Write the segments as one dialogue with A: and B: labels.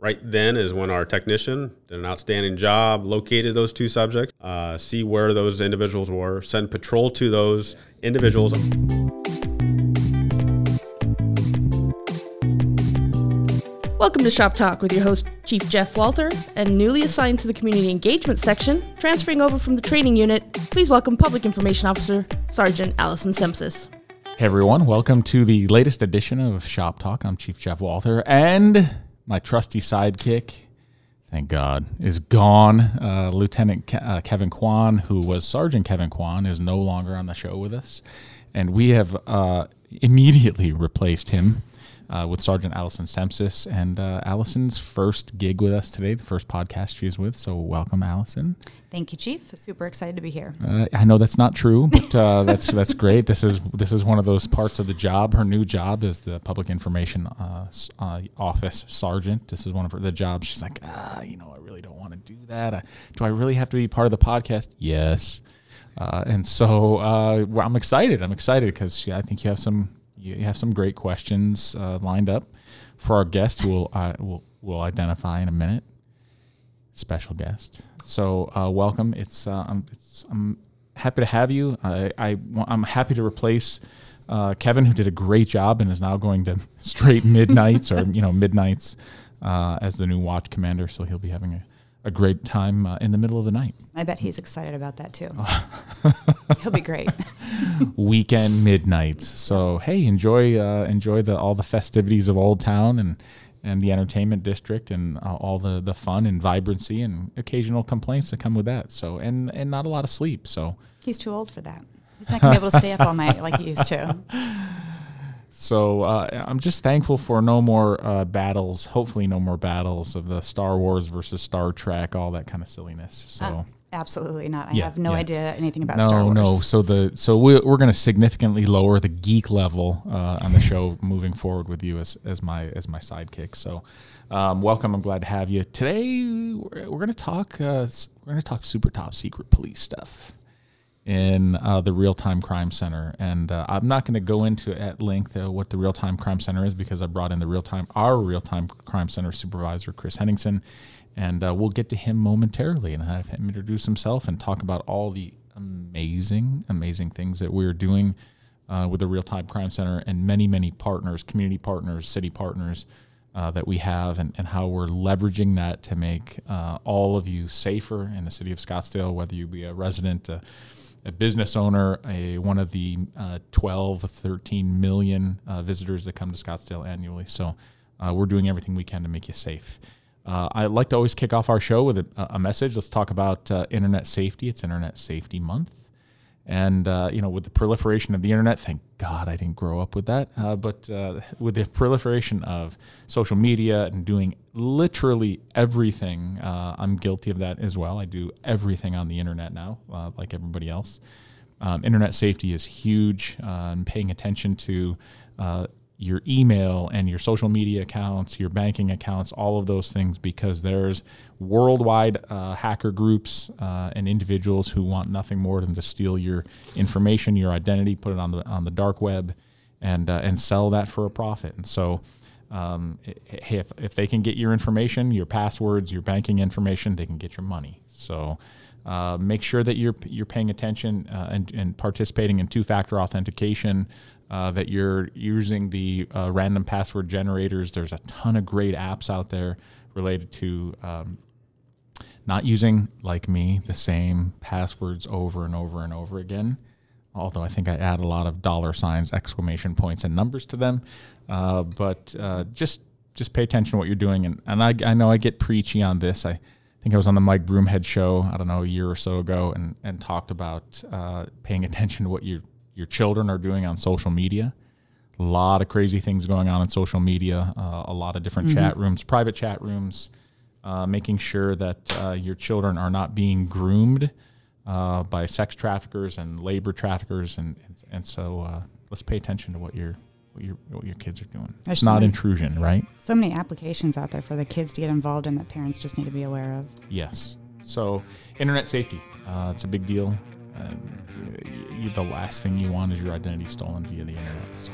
A: right then is when our technician did an outstanding job, located those two subjects, uh, see where those individuals were, send patrol to those individuals.
B: Welcome to Shop Talk with your host, Chief Jeff Walter, and newly assigned to the Community Engagement section, transferring over from the training unit, please welcome Public Information Officer, Sergeant Allison Simpsis.
C: Hey everyone, welcome to the latest edition of Shop Talk. I'm Chief Jeff Walter, and my trusty sidekick, thank God, is gone. Uh, Lieutenant Ke- uh, Kevin Kwan, who was Sergeant Kevin Kwan, is no longer on the show with us, and we have uh, immediately replaced him uh, with Sergeant Allison Sempsis. And uh, Allison's first gig with us today, the first podcast she's with. So welcome, Allison.
D: Thank you, Chief. Super excited to be here.
C: Uh, I know that's not true, but uh, that's that's great. This is this is one of those parts of the job. Her new job is the public information uh, uh, office sergeant. This is one of her the jobs. She's like, ah, you know, I really don't want to do that. Uh, do I really have to be part of the podcast? Yes. Uh, and so uh, well, I'm excited. I'm excited because I think you have some you have some great questions uh, lined up for our guest. We'll uh, we'll we'll identify in a minute. Special guest. So uh, welcome. It's, uh, I'm, it's I'm happy to have you. I, I, i'm happy to replace uh, Kevin, who did a great job and is now going to straight midnights or you know midnights uh, as the new watch commander. So he'll be having a, a great time uh, in the middle of the night.
D: I bet he's excited about that too. He'll be great.
C: weekend midnights. So hey, enjoy uh, enjoy the all the festivities of Old Town and and the entertainment district and uh, all the the fun and vibrancy and occasional complaints that come with that. So and and not a lot of sleep. So
D: He's too old for that. He's not gonna be able to stay up all night like he used to.
C: so uh, I'm just thankful for no more uh, battles. Hopefully, no more battles of the Star Wars versus Star Trek, all that kind of silliness. So.
D: Uh, absolutely not. I
C: Yeah,
D: have no
C: yeah.
D: idea anything about
C: no,
D: Star Wars.
C: no. So the so we, we're going to significantly lower the geek level uh, on the show moving forward with you as, as my as my sidekick. So um, welcome. I'm glad to have you today. We're, we're going to talk. Uh, we're going to talk super top secret police stuff in uh, the real time crime center, and uh, I'm not going to go into at length uh, what the real time crime center is because I brought in the real time our real time crime center supervisor Chris Henningson, and uh, we'll get to him momentarily and have him introduce himself and talk about all the amazing, amazing things that we're doing uh, with the real time crime center and many, many partners, community partners, city partners. Uh, that we have and, and how we're leveraging that to make all of you safer in the city of Scottsdale, whether you be a resident, a, business owner, a one of the uh, 12, 13 million uh, visitors that come to Scottsdale annually. So uh, we're doing everything we can to make you safe. Uh, I like to always kick off our show with a, a message. Let's talk about uh, internet safety. It's Internet Safety Month. And, uh, you know, with the proliferation of the internet, thank God I didn't grow up with that. Uh, but uh, with the proliferation of social media and doing literally everything, uh, I'm guilty of that as well. I do everything on the internet now, uh, like everybody else. Um, internet safety is huge, uh, and paying attention to your email and your social media accounts, your banking accounts, all of those things, because there's worldwide uh, hacker groups uh, and individuals who want nothing more than to steal your information, your identity, put it on the on the dark web, and uh, and sell that for a profit. And so. Um, hey, if, if they can get your information, your passwords, your banking information, they can get your money. So uh, make sure that you're you're paying attention uh, and, and participating in two-factor authentication. Uh, that you're using the uh, random password generators. There's a ton of great apps out there related to um, not using, like me, the same passwords over and over and over again. Although I think I add a lot of dollar signs, exclamation points, and numbers to them. Uh, but uh, just just pay attention to what you're doing. And, and I, I know I get preachy on this. I think I was on the Mike Broomhead show, I don't know, a year or so ago, and, and talked about uh, paying attention to what your, your children are doing on social media. A lot of crazy things going on in social media, uh, a lot of different chat rooms, private chat rooms, uh, making sure that uh, your children are not being groomed uh, by sex traffickers and labor traffickers. And, and, so uh, let's pay attention to what your, what your, what your kids are doing.
D: There's
C: it's not
D: so-
C: intrusion, right?
D: So many applications out there for the kids to get involved in that parents just need to be aware of.
C: Yes. So, internet safety, uh, it's a big deal. Uh, y- the last thing you want is your identity stolen via the internet. So,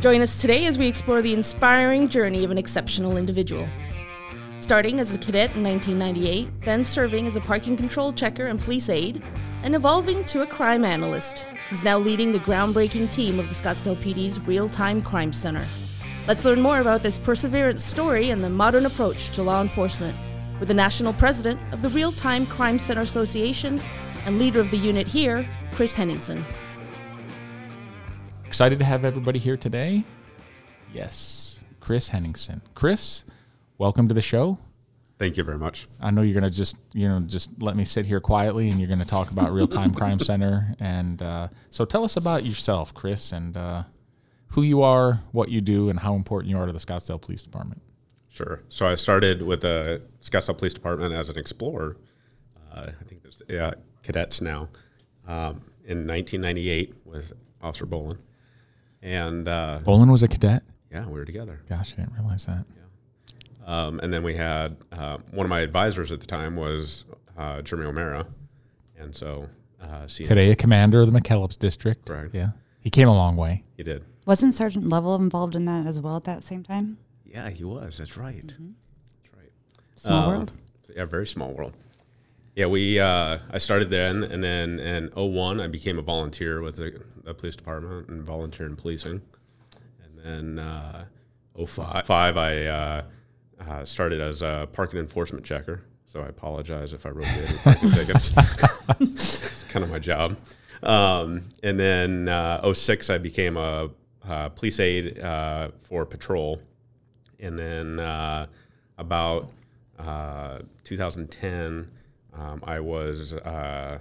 B: Join us today as we explore the inspiring journey of an exceptional individual. Starting as a cadet in 1998, then serving as a parking control checker and police aide, and evolving to a crime analyst, he's now leading the groundbreaking team of the Scottsdale PD's Real Time Crime Center. Let's learn more about this perseverance story and the modern approach to law enforcement with the national president of the Real Time Crime Center Association and leader of the unit here, Chris Henningson.
C: Excited to have everybody here today. Yes, Chris Henningson. Chris, welcome to the show.
A: Thank you very much.
C: I know you're gonna just you know just let me sit here quietly, and you're gonna talk about Real Time Crime Center. And uh, so, tell us about yourself, Chris, and uh, who you are, what you do, and how important you are to the Scottsdale Police Department.
A: Sure. So I started with the Scottsdale Police Department as an explorer. Uh, I think there's yeah, cadets now. Um, in 1998 with Officer Bolin. And uh,
C: Bolin was a cadet.
A: yeah, we were together.
C: Gosh, I didn't realize that.
A: Um, and then we had uh, one of my advisors at the time was uh, Jeremy O'Mara. And so uh, seeing
C: Today, a commander of the McKellips district.
A: Right.
C: Yeah, he came a long way.
A: he did.
D: Wasn't Sergeant Lovell involved in that as well at that same time?
A: Yeah, he was. That's right. That's right.
D: Small
A: Um,
D: world.
A: Yeah, very small world. Yeah, we. Uh, I started then, and then in 01, I became a volunteer with the, the police department and volunteer in policing. And then uh, 05, five, I uh, uh, started as a parking enforcement checker. So I apologize if I wrote you any parking tickets. it's kind of my job. Um, and then uh, 06, I became a uh, police aide uh, for patrol and then uh, about uh, 2010, um, I was uh,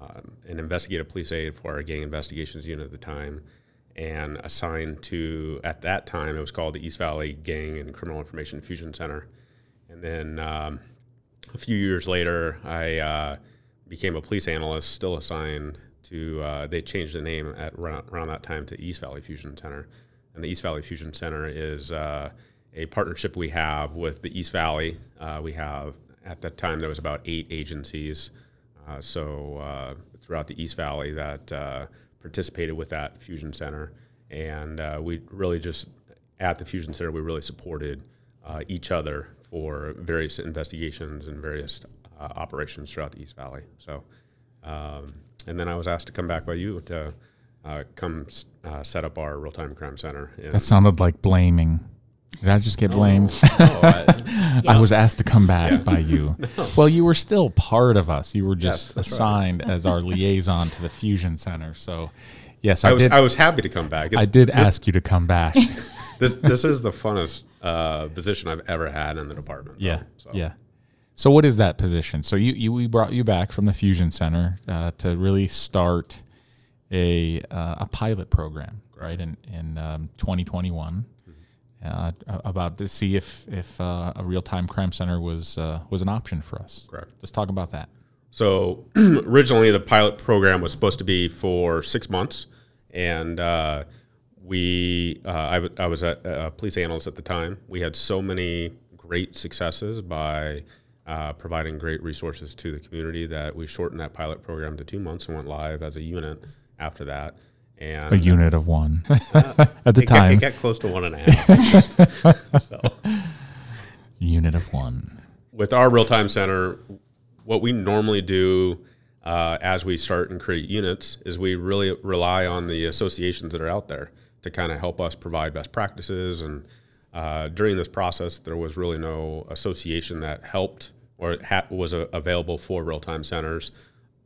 A: uh, an investigative police aide for our gang investigations unit at the time, and assigned to at that time it was called the East Valley Gang and Criminal Information Fusion Center, and then um, a few years later, I uh, became a police analyst, still assigned to. Uh, they changed the name at around, around that time to East Valley Fusion Center, and the East Valley Fusion Center is uh, a partnership we have with the East Valley. Uh, we have at that time there was about eight agencies, uh, so uh, throughout the East Valley that uh, participated with that Fusion Center, and uh, we really just at the Fusion Center we really supported each other for various investigations and various operations throughout the East Valley. So, um, and then I was asked to come back by you to uh, come uh, set up our real time crime center.
C: That sounded like blaming. Did I just get blamed?
A: Oh, I-
C: I was asked to come back by you. Well, you were still part of us. You were just
A: Yes, that's right.
C: assigned as our liaison to the Fusion Center. So, yes, I,
A: I was
C: did.
A: I was happy to come back.
C: I
A: It's,
C: did ask you to come back.
A: this this is the funnest uh, position I've ever had in the department. though.
C: yeah,
A: So,
C: yeah. So, what is that position? So, you, you we brought you back from the Fusion Center uh, to really start a uh, a pilot program, right? In in um, 2021. Uh, about to see if if uh, a real time crime center was uh, was an option for us.
A: Correct.
C: Let's talk about that.
A: So originally, the pilot program was supposed to be for six months, and uh, we uh, I, w- I was a, police analyst at the time. We had so many great successes by uh, providing great resources to the community that we shortened that pilot program to two months and went live as a unit after that. And
C: A unit of one at the
A: it got,
C: time.
A: it got close to one and a half. so.
C: unit of one.
A: with our real time center, what we normally do uh, as we start and create units is we really rely on the associations that are out there to kind of help us provide best practices. And uh, during this process, there was really no association that helped or ha- was uh, available for real time centers.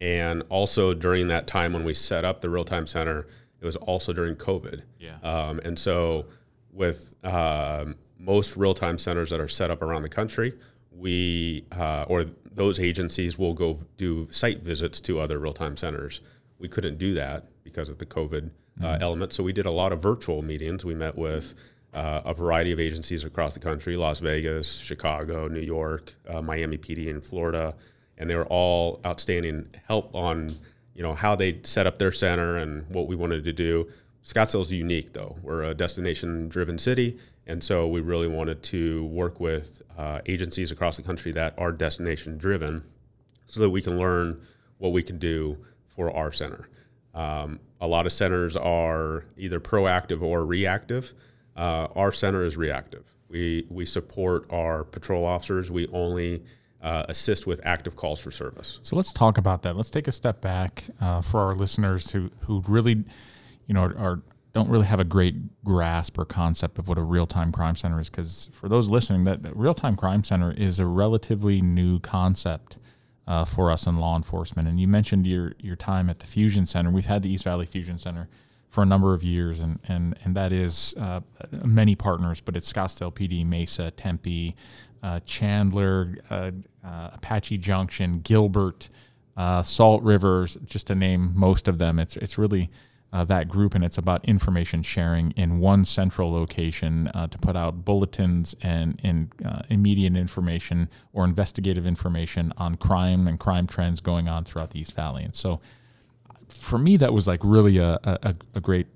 A: And also during that time when we set up the real time center, it was also during COVID.
C: Yeah.
A: Um, and so, with um, most real time centers that are set up around the country, we uh, or those agencies will go do site visits to other real time centers. We couldn't do that because of the COVID uh, element. So we did a lot of virtual meetings. We met with uh, a variety of agencies across the country: Las Vegas, Chicago, New York, uh, Miami PD, in Florida, and they were all outstanding help on you know how they set up their center and what we wanted to do. Scottsdale's unique though. We're a destination driven city, and so we really wanted to work with uh, agencies across the country that are destination driven so that we can learn what we can do for our center. Um, a lot of centers are either proactive or reactive. Uh, our center is reactive. We, we support our patrol officers. We only uh, assist with active calls for service.
C: So let's talk about that. Let's take a step back uh, for our listeners who who really, you know, are don't really have a great grasp or concept of what a real time crime center is. Because for those listening, that, that real time crime center is a relatively new concept. Uh, for us in law enforcement, and you mentioned your your time at the Fusion Center. We've had the East Valley Fusion Center for a number of years, and and and that is uh, many partners, but it's Scottsdale PD, Mesa, Tempe, uh, Chandler, uh, uh, Apache Junction, Gilbert, uh, Salt Rivers, just to name most of them. It's it's really uh, that group, and it's about information sharing in one central location to put out bulletins and, and immediate information or investigative information on crime and crime trends going on throughout the East Valley. And so, for me, that was like really a, a, a great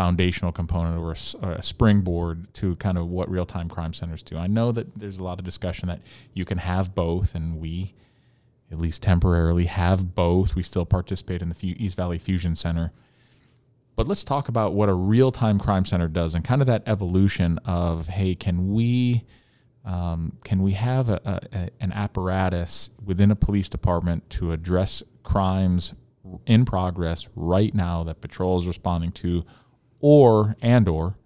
C: foundational component or a, a, springboard to kind of what real time crime centers do. I know that there's a lot of discussion that you can have both, and we, at least temporarily, have both. We still participate in the East Valley Fusion Center. But let's talk about what a real time crime center does and kind of that evolution of hey, can we. Um, can we have a, a, an apparatus within a police department to address crimes in progress right now that patrol is responding to or and or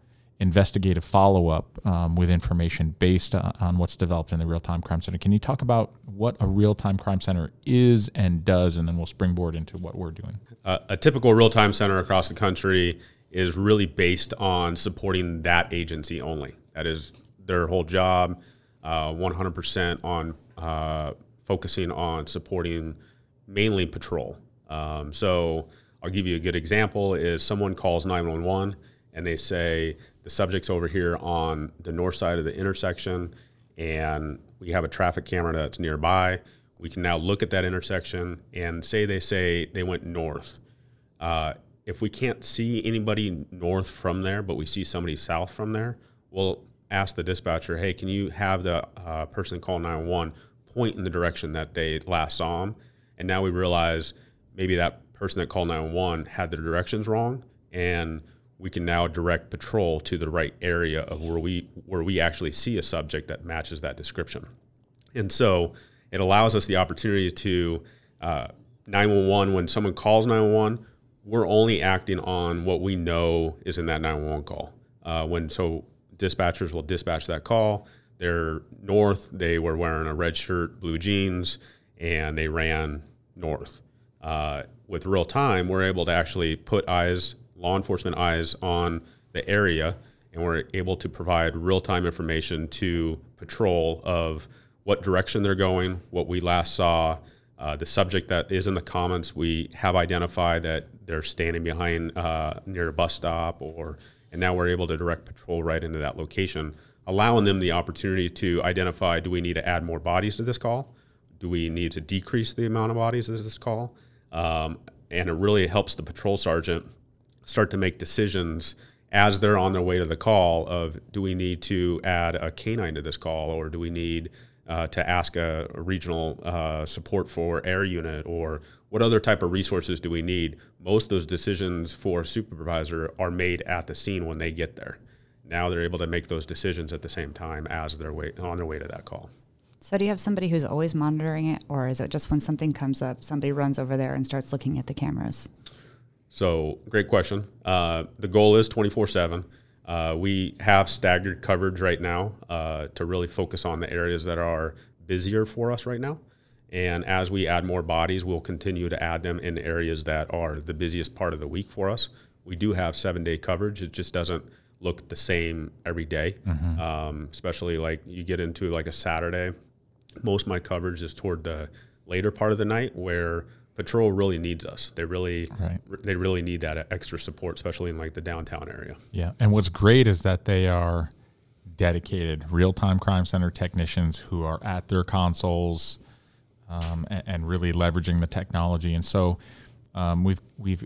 C: investigative follow up um, with information based on, what's developed in the real time crime center. Can you talk about what a real time crime center is and does, and then we'll springboard into what we're doing?
A: Uh, a typical real time center across the country is really based on supporting that agency only. That is their whole job, uh, 100% on uh, focusing on supporting mainly patrol. Um, so I'll give you a good example is someone calls 911 and they say the subject's over here on the north side of the intersection and we have a traffic camera that's nearby. We can now look at that intersection and say they say they went north. Uh, if we can't see anybody north from there, but we see somebody south from there, we'll ask the dispatcher, hey, can you have the uh, person call 911 point in the direction that they last saw them? And now we realize maybe that person that called 911 had the directions wrong and we can now direct patrol to the right area of where we where we actually see a subject that matches that description. And so it allows us the opportunity to uh, 911 when someone calls 911 we're only acting on what we know is in that 911 call. Uh, when so dispatchers will dispatch that call they're north they were wearing a red shirt blue jeans and they ran north uh, with real time, we're able to actually put eyes, law enforcement eyes on the area, and we're able to provide real time information to patrol of what direction they're going, what we last saw, uh, the subject that is in the comments. We have identified that they're standing behind uh, near a bus stop, or and now we're able to direct patrol right into that location, allowing them the opportunity to identify: Do we need to add more bodies to this call? Do we need to decrease the amount of bodies to this call? Um, and it really helps the patrol sergeant start to make decisions as they're on their way to the call of do we need to add a canine to this call or do we need uh, to ask a, a regional uh, support for air unit or what other type of resources do we need? Most of those decisions for supervisor are made at the scene when they get there. Now they're able to make those decisions at the same time as they're way, on their way to that call
D: so, do you have somebody who's always monitoring it, or is it just when something comes up, somebody runs over there and starts looking at the cameras?
A: So, great question. Uh, the goal is 24 uh, 7. We have staggered coverage right now uh, to really focus on the areas that are busier for us right now. And as we add more bodies, we'll continue to add them in areas that are the busiest part of the week for us. We do have seven day coverage. It just doesn't look the same every day. Mm-hmm. Um, especially like you get into like a Saturday most of my coverage is toward the later part of the night where patrol really needs us. They really right. they really need that extra support, especially in like the downtown area.
C: Yeah, and what's great is that they are dedicated real-time crime center technicians who are at their consoles um, and, and, really leveraging the technology. And so um, we've we've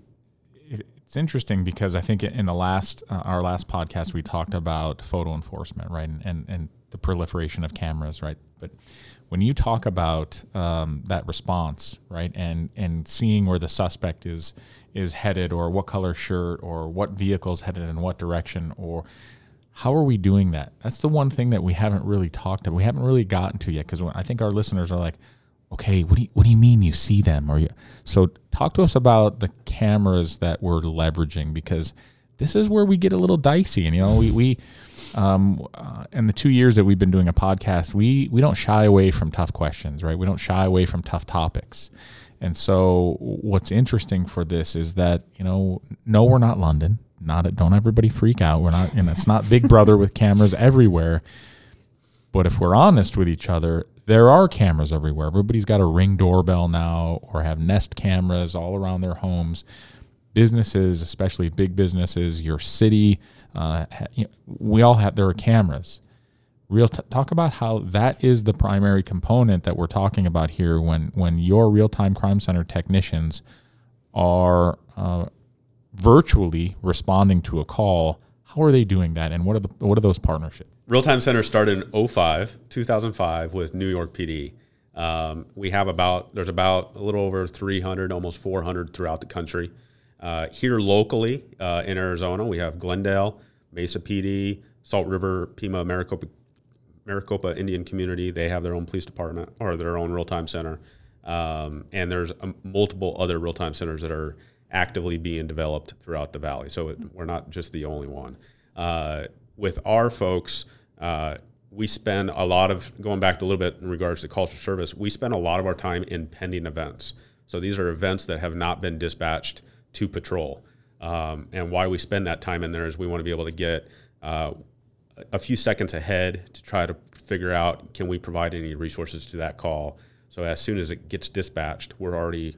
C: it's interesting because I think in the last uh, our last podcast we talked about photo enforcement, right, and, and and the proliferation of cameras, right. But when you talk about um, that response, right, and and seeing where the suspect is is headed, or what color shirt, or what vehicle is headed in what direction, or how are we doing that? That's the one thing that we haven't really talked about. We haven't really gotten to yet because I think our listeners are like, okay, what do you, what do you mean you see them? Or you, so talk to us about the cameras that we're leveraging because this is where we get a little dicey. And you know, we we um, uh, in the two years that we've been doing a podcast, we we don't shy away from tough questions, right? We don't shy away from tough topics. And so, what's interesting for this is that you know, no, we're not London. Not don't everybody freak out. We're not, and it's not Big Brother with cameras everywhere. But if we're honest with each other, there are cameras everywhere. Everybody's got a ring doorbell now or have Nest cameras all around their homes. Businesses, especially big businesses, your city, uh, you know, we all have, there are cameras. Real t- talk about how that is the primary component that we're talking about here when, when your real time crime center technicians are uh, virtually responding to a call. How are they doing that, and what are the what are those partnerships?
A: Real Time Center started in 05, 2005 with New York PD. Um, we have about, there's about a little over 300, almost 400 throughout the country. Uh, here locally uh, in Arizona, we have Glendale, Mesa PD, Salt River, Pima, Maricopa, Maricopa Indian Community. They have their own police department or their own real time center. Um, and there's um, multiple other real time centers that are actively being developed throughout the valley. So it, we're not just the only one. Uh, with our folks, uh, we spend a lot of going back a little bit in regards to calls for service. We spend a lot of our time in pending events. So these are events that have not been dispatched to patrol. Um, and why we spend that time in there is we want to be able to get uh, a few seconds ahead to try to figure out can we provide any resources to that call. So as soon as it gets dispatched, we're already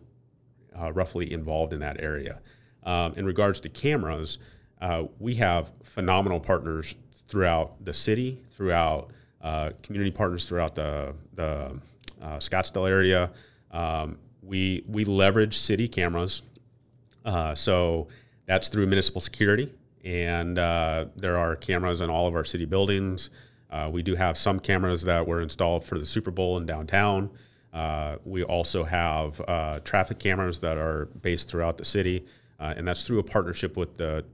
A: uh, roughly involved in that area. Um, in regards to cameras, uh, we have phenomenal partners throughout the city, throughout uh, community partners throughout the, the uh, Scottsdale area. Um, we, we leverage city cameras. Uh, so that's through municipal security. And uh, there are cameras in all of our city buildings. Uh, we do have some cameras that were installed for the Super Bowl in downtown. Uh, we also have traffic cameras that are based throughout the city, and that's through a partnership with the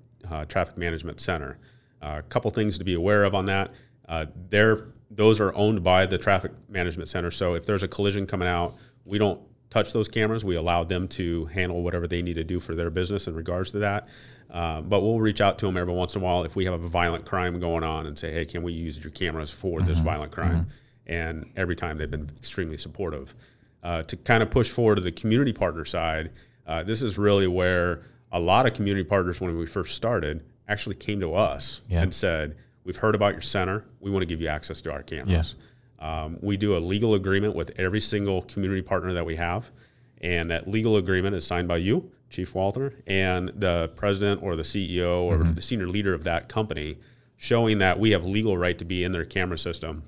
A: Traffic Management Center. A couple things to be aware of on that. Uh, those are owned by the traffic management center. So if there's a collision coming out, we don't touch those cameras. We allow them to handle whatever they need to do for their business in regards to that. Uh, but we'll reach out to them every once in a while if we have a violent crime going on and say, hey, can we use your cameras for mm-hmm. this violent crime? Mm-hmm. And every time they've been extremely supportive. Uh, to kind of push forward to the community partner side, uh, this is really where a lot of community partners, when we first started, actually came to us yeah. and said, We've heard about your center. We want to give you access to our cameras. Yeah. Um, we do a legal agreement with every single community partner that we have. And that legal agreement is signed by you, Chief Walter, and the president or the CEO or mm-hmm. the senior leader of that company, showing that we have legal right to be in their camera system.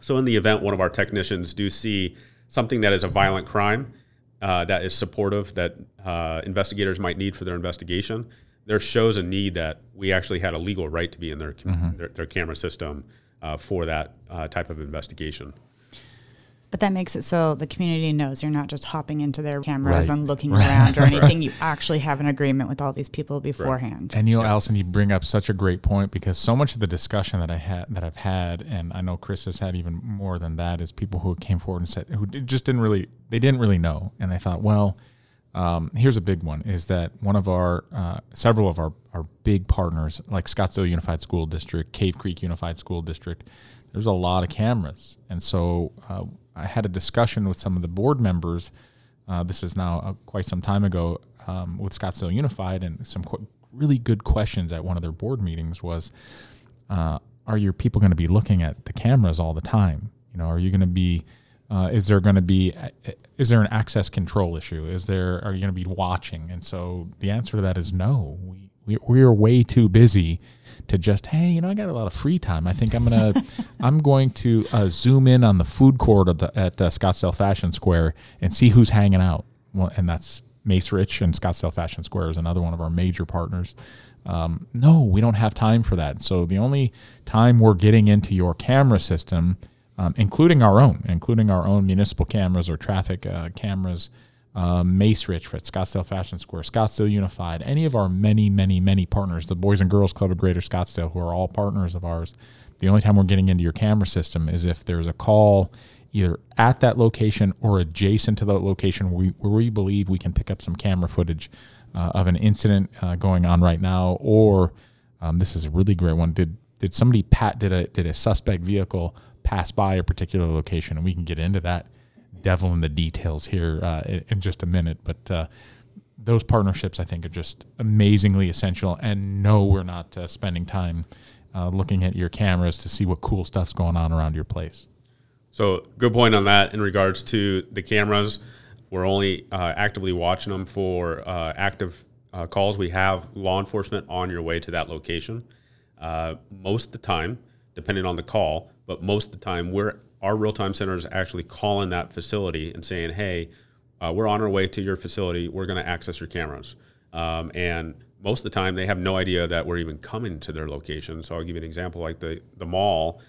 A: So, in the event one of our technicians do see something that is a violent crime uh, that is supportive that uh, investigators might need for their investigation, there shows a need that we actually had a legal right to be in their mm-hmm. their, their, camera system uh, for that uh, type of investigation.
D: But that makes it so the community knows you're not just hopping into their cameras right. and looking right. around or anything. right. You actually have an agreement with all these people beforehand.
C: And you know, yeah. Allison, you bring up such a great point because so much of the discussion that I had that I've had, and I know Chris has had even more than that, is people who came forward and said who just didn't really they didn't really know, and they thought, well um, here's a big one: is that one of our uh, several of our our big partners, like Scottsdale Unified School District, Cave Creek Unified School District, there's a lot of cameras, and so uh, I had a discussion with some of the board members. Uh, this is now uh, quite some time ago um, with Scottsdale Unified, and some qu- really good questions at one of their board meetings was, uh, "Are your people going to be looking at the cameras all the time? You know, are you going to be uh, is there going to be is there an access control issue? Is there are you going to be watching? And so the answer to that is no. We we, are way too busy to just hey you know I got a lot of free time. I think I'm gonna I'm going to uh, zoom in on the food court at, the, at uh, Scottsdale Fashion Square and see who's hanging out. Well, and that's Macerich and Scottsdale Fashion Square is another one of our major partners. Um, no, we don't have time for that. So the only time we're getting into your camera system, um, including our own, including our own municipal cameras or traffic uh, cameras, um, Macerich for Scottsdale Fashion Square, Scottsdale Unified, any of our many, many, many partners, the Boys and Girls Club of Greater Scottsdale, who are all partners of ours. The only time we're getting into your camera system is if there's a call either at that location or adjacent to that location where we, where we believe we can pick up some camera footage uh, of an incident uh, going on right now, or um, this is a really great one. Did did somebody pat did a did a suspect vehicle pass by a particular location, and we can get into that devil in the details here uh, in, in, just a minute, but. Uh, those partnerships, I think, are just amazingly essential. And no, we're not uh, spending time uh, looking at your cameras to see what cool stuff's going on around your place.
A: So, good point on that in regards to the cameras. We're only uh, actively watching them for uh, active calls. We have law enforcement on your way to that location. Most of the time, depending on the call, but most of the time, we're our real time center is actually calling that facility and saying, "Hey, uh, we're on our way to your facility. We're going to access your cameras." Um, and most of the time, they have no idea that we're even coming to their location. So I'll give you an example, like the the mall.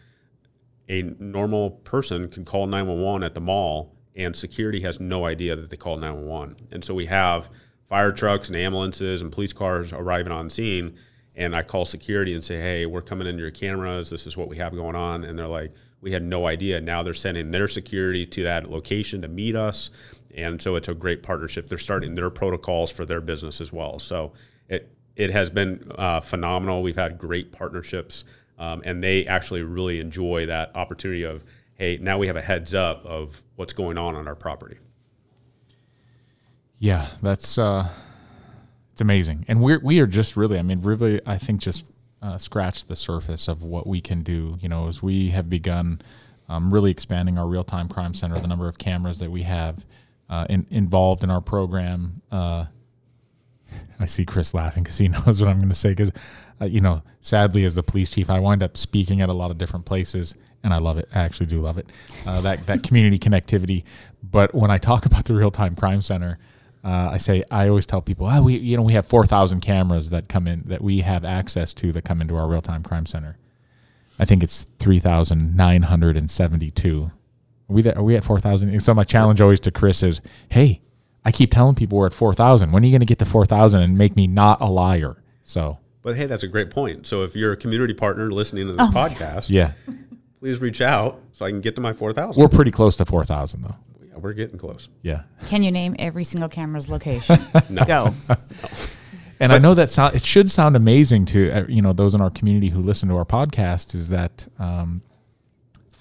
A: A normal person can call 911 at the mall and security has no idea that they called 911. And so we have fire trucks and ambulances and police cars arriving on scene. And I call security and say, hey, we're coming into your cameras. This is what we have going on. And they're like, we had no idea. Now they're sending their security to that location to meet us. And so it's a great partnership. They're starting their protocols for their business as well. So it, it has been uh, phenomenal. We've had great partnerships. Um, and they actually really enjoy that opportunity of, hey, now we have a heads up of what's going on on our property.
C: Yeah, that's uh, it's amazing, and we're we are just really, I mean, really, I think just uh, scratched the surface of what we can do. You know, as we have begun um, really expanding our real time crime center, the number of cameras that we have uh, in, involved in our program. Uh, I see Chris laughing because he knows what I'm going to say. Because, uh, you know, sadly, as the police chief, I wind up speaking at a lot of different places, and I love it. I actually do love it. Uh, that that community connectivity. But when I talk about the real time crime center, uh, I say I always tell people, oh, we you know we have four thousand cameras that come in that we have access to that come into our real time crime center. I think it's three thousand nine hundred and seventy two. Are we there, are we at four thousand? So my challenge always to Chris is, hey, I keep telling people we're at four thousand. When are you going to get to four thousand and make me not a liar? So.
A: But hey, that's a great point. So if you're a community partner listening to this oh podcast,
C: yeah,
A: please reach out so I can get to my 4,000.
C: We're pretty close to 4,000 though.
A: Yeah, we're getting close.
C: Yeah.
D: Can you name every single camera's location? no. Go. No.
C: And but, I know that sound, it should sound amazing to uh, you know those in our community who listen to our podcast is that um,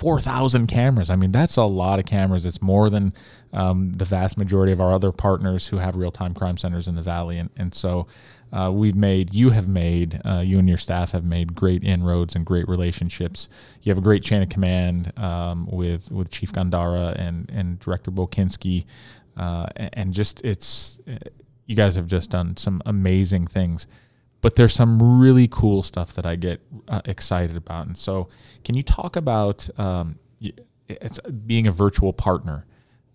C: 4,000 cameras. I mean, that's a lot of cameras. It's more than um, the vast majority of our other partners who have real time crime centers in the Valley. And, and so uh, we've made, you have made, uh, you and your staff have made great inroads and great relationships. You have a great chain of command um, with with Chief Gandara and and Director Bokinski, uh, and just it's you guys have just done some amazing things. But there's some really cool stuff that I get uh, excited about, and so can you talk about um, it's being a virtual partner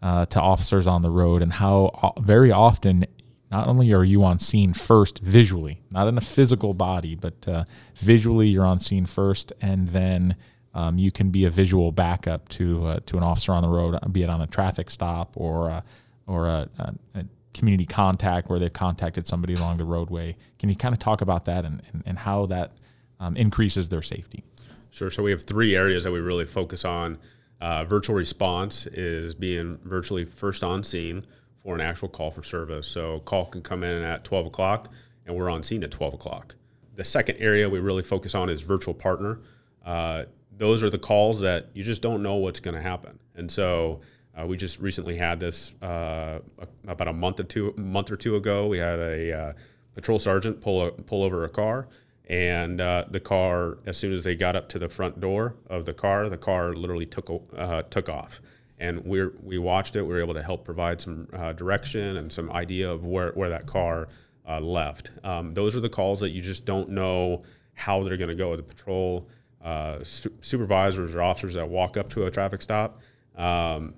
C: uh, to officers on the road and how uh, very often not only are you on scene first visually, not in a physical body, but uh, visually you're on scene first, and then um, you can be a visual backup to uh, to an officer on the road, be it on a traffic stop or uh, or a, a, a, community contact where they've contacted somebody along the roadway. Can you kind of talk about that and, and, and how that um, increases their safety?
A: Sure. So we have three areas that we really focus on. Uh, virtual response is being virtually first on scene for an actual call for service. So call can come in at 12 o'clock, and we're on scene at 12 o'clock. The second area we really focus on is virtual partner. Uh, those are the calls that you just don't know what's going to happen, and so uh, we just recently had this uh, about a month or two month or two ago. We had a uh, patrol sergeant pull a, pull over a car, and uh, the car, as soon as they got up to the front door of the car, the car literally took uh, took off and we we watched it. We were able to help provide some uh, direction and some idea of where, where that car uh, left. Um, those are the calls that you just don't know how they're going to go. The patrol uh, su- supervisors or officers that walk up to a traffic stop, um,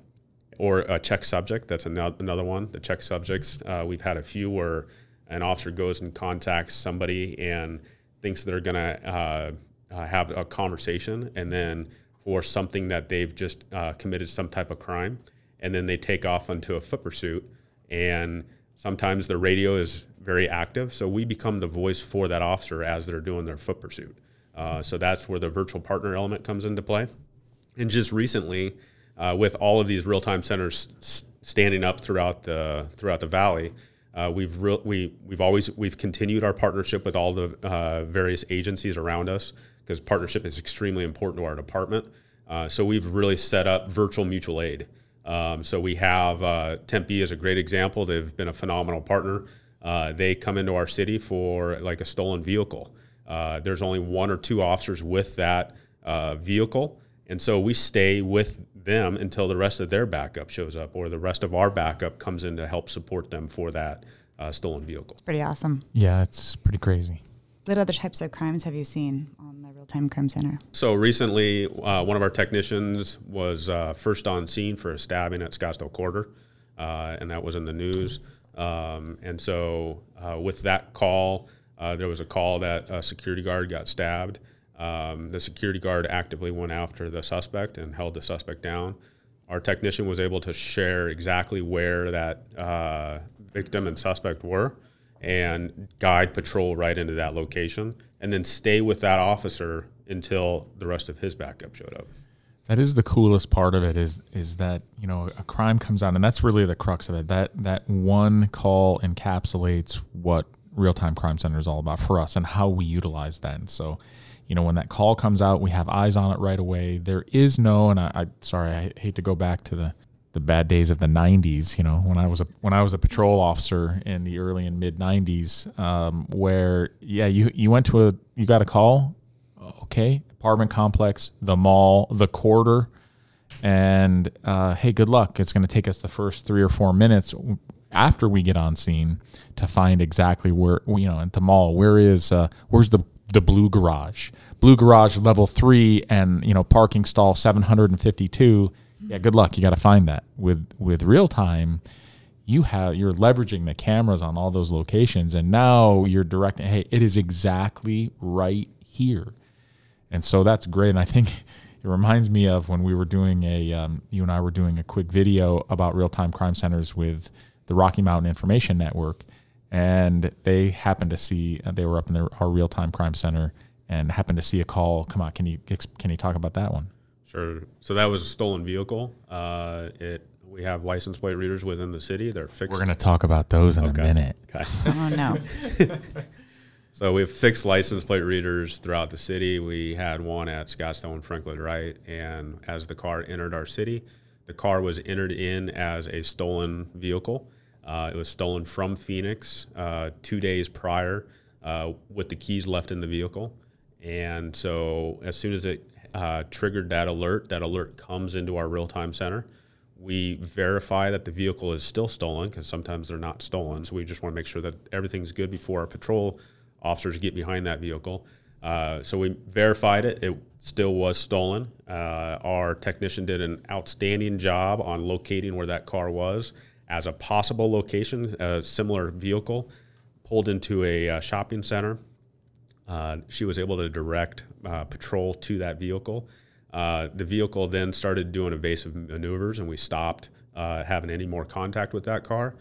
A: or a check subject. That's another one. The check subjects. Uh, we've had a few where an officer goes and contacts somebody and thinks they're going to uh, uh, have a conversation, and then for something that they've just uh, committed some type of crime, and then they take off into a foot pursuit, and sometimes the radio is very active, so we become the voice for that officer as they're doing their foot pursuit. Uh, so that's where the virtual partner element comes into play. And just recently, uh, with all of these real-time centers s- standing up throughout the throughout the valley, uh, we've re- we we've always we've continued our partnership with all the uh, various agencies around us because partnership is extremely important to our department. Uh, so we've really set up virtual mutual aid. Um, so we have uh, Tempe is a great example. They've been a phenomenal partner. Uh, they come into our city for like a stolen vehicle. Uh, there's only one or two officers with that vehicle, and so we stay with them until the rest of their backup shows up or the rest of our backup comes in to help support them for that uh, stolen vehicle.
D: It's Pretty awesome.
C: Yeah, it's pretty crazy.
D: What other types of crimes have you seen on the Real Time Crime Center?
A: So recently, uh, one of our technicians was uh, first on scene for a stabbing at Scottsdale Quarter, uh, and that was in the news. Um, and so, uh, with that call, uh, there was a call that a security guard got stabbed. Um, the security guard actively went after the suspect and held the suspect down. Our technician was able to share exactly where that uh, victim and suspect were and guide patrol right into that location and then stay with that officer until the rest of his backup showed up.
C: That is the coolest part of it is is that, you know, a crime comes out and that's really the crux of it. That that one call encapsulates what real-time crime center is all about for us and how we utilize that. And so you know, when that call comes out, we have eyes on it right away. There is no, and I, I sorry, I hate to go back to the the bad days of the 90s you know when i was a when i was a patrol officer in the early and mid 90s um, where yeah you you went to a you got a call? Okay. Apartment complex the mall the quarter. And uh, hey good luck. It's going to take us the first three or four minutes after we get on scene to find exactly where you know at the mall. Where is uh, where's the the blue garage. Blue garage level three and you know parking stall 752. Yeah, good luck. You got to find that with with real time. You have you're leveraging the cameras on all those locations, and now you're directing. Hey, it is exactly right here, and so that's great. And I think it reminds me of when we were doing a um, you and I were doing a quick video about real time crime centers with the Rocky Mountain Information Network and they happened to see uh, they were up in their, our real time crime center and happened to see a call. Come on, can you can you talk about that one?
A: Sure. So that was a stolen vehicle. Uh, it we have license plate readers within the city. They're fixed.
C: We're going to talk about those in okay. a minute.
A: Okay.
D: oh no.
A: so we have fixed license plate readers throughout the city. We had one at Scottsdale and Frank Lloyd Wright, and as the car entered our city, the car was entered in as a stolen vehicle. Uh, it was stolen from Phoenix uh, two days prior uh, with the keys left in the vehicle. And so, as soon as it uh, triggered that alert, that alert comes into our real time center. We verify that the vehicle is still stolen because sometimes they're not stolen. So, we just want to make sure that everything's good before our patrol officers get behind that vehicle. Uh, so, we verified it. It still was stolen. Uh, our technician did an outstanding job on locating where that car was as a possible location, a similar vehicle pulled into a uh, shopping center. Uh, she was able to direct uh, patrol to that vehicle. Uh, the vehicle then started doing evasive maneuvers, and we stopped uh, having any more contact with that car.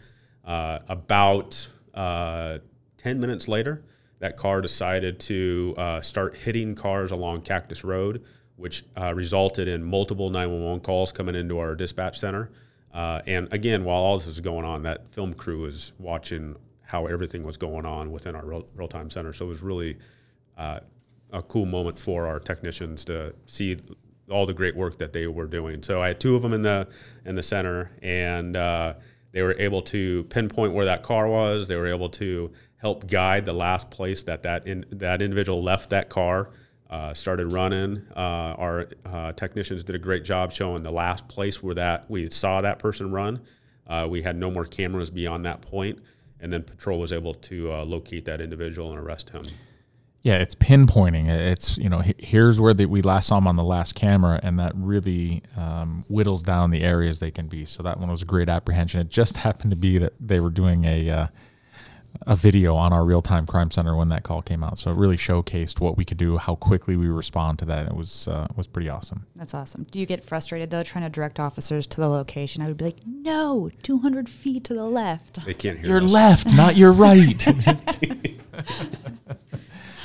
A: Uh, about 10 minutes later, that car decided to start hitting cars along Cactus Road, which resulted in multiple 911 calls coming into our dispatch center. And again, while all this is going on, that film crew is watching how everything was going on within our real, time center. So it was really uh, a cool moment for our technicians to see all the great work that they were doing. So I had two of them in the in the center, and uh, they were able to pinpoint where that car was. They were able to help guide the last place that that in, that individual left that car uh, started running. Uh, our uh, technicians did a great job showing the last place where that we saw that person run. Uh, we had no more cameras beyond that point, and then patrol was able to uh, locate that individual and arrest him.
C: Yeah, it's pinpointing. It's you know here's where the, we last saw them on the last camera, and that really um, whittles down the areas they can be. So that one was a great apprehension. It just happened to be that they were doing a uh, a video on our real time crime center when that call came out. So it really showcased what we could do, how quickly we respond to that. It was uh, was pretty awesome.
D: That's awesome. Do you get frustrated though trying to direct officers to the location? I would be like, no, 200 feet to the left.
A: They can't hear
C: Your
A: us.
C: left, not your right.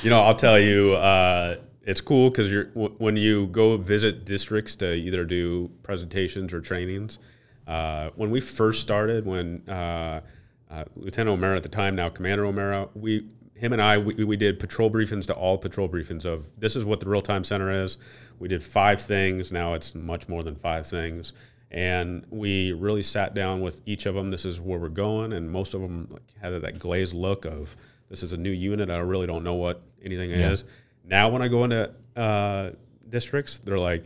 A: You know, I'll tell you, uh, it's cool because you're w- when you go visit districts to either do presentations or trainings. Uh, when we first started, when uh, uh, Lieutenant O'Mara at the time, now Commander O'Mara, we him and I we, we did patrol briefings to all patrol briefings of this is what the real time center is. We did five things. Now it's much more than five things. And we really sat down with each of them. This is where we're going, and most of them had that glazed look of this is a new unit. I really don't know what anything
C: Yeah.
A: is. Now, when I go into uh, districts, they're like,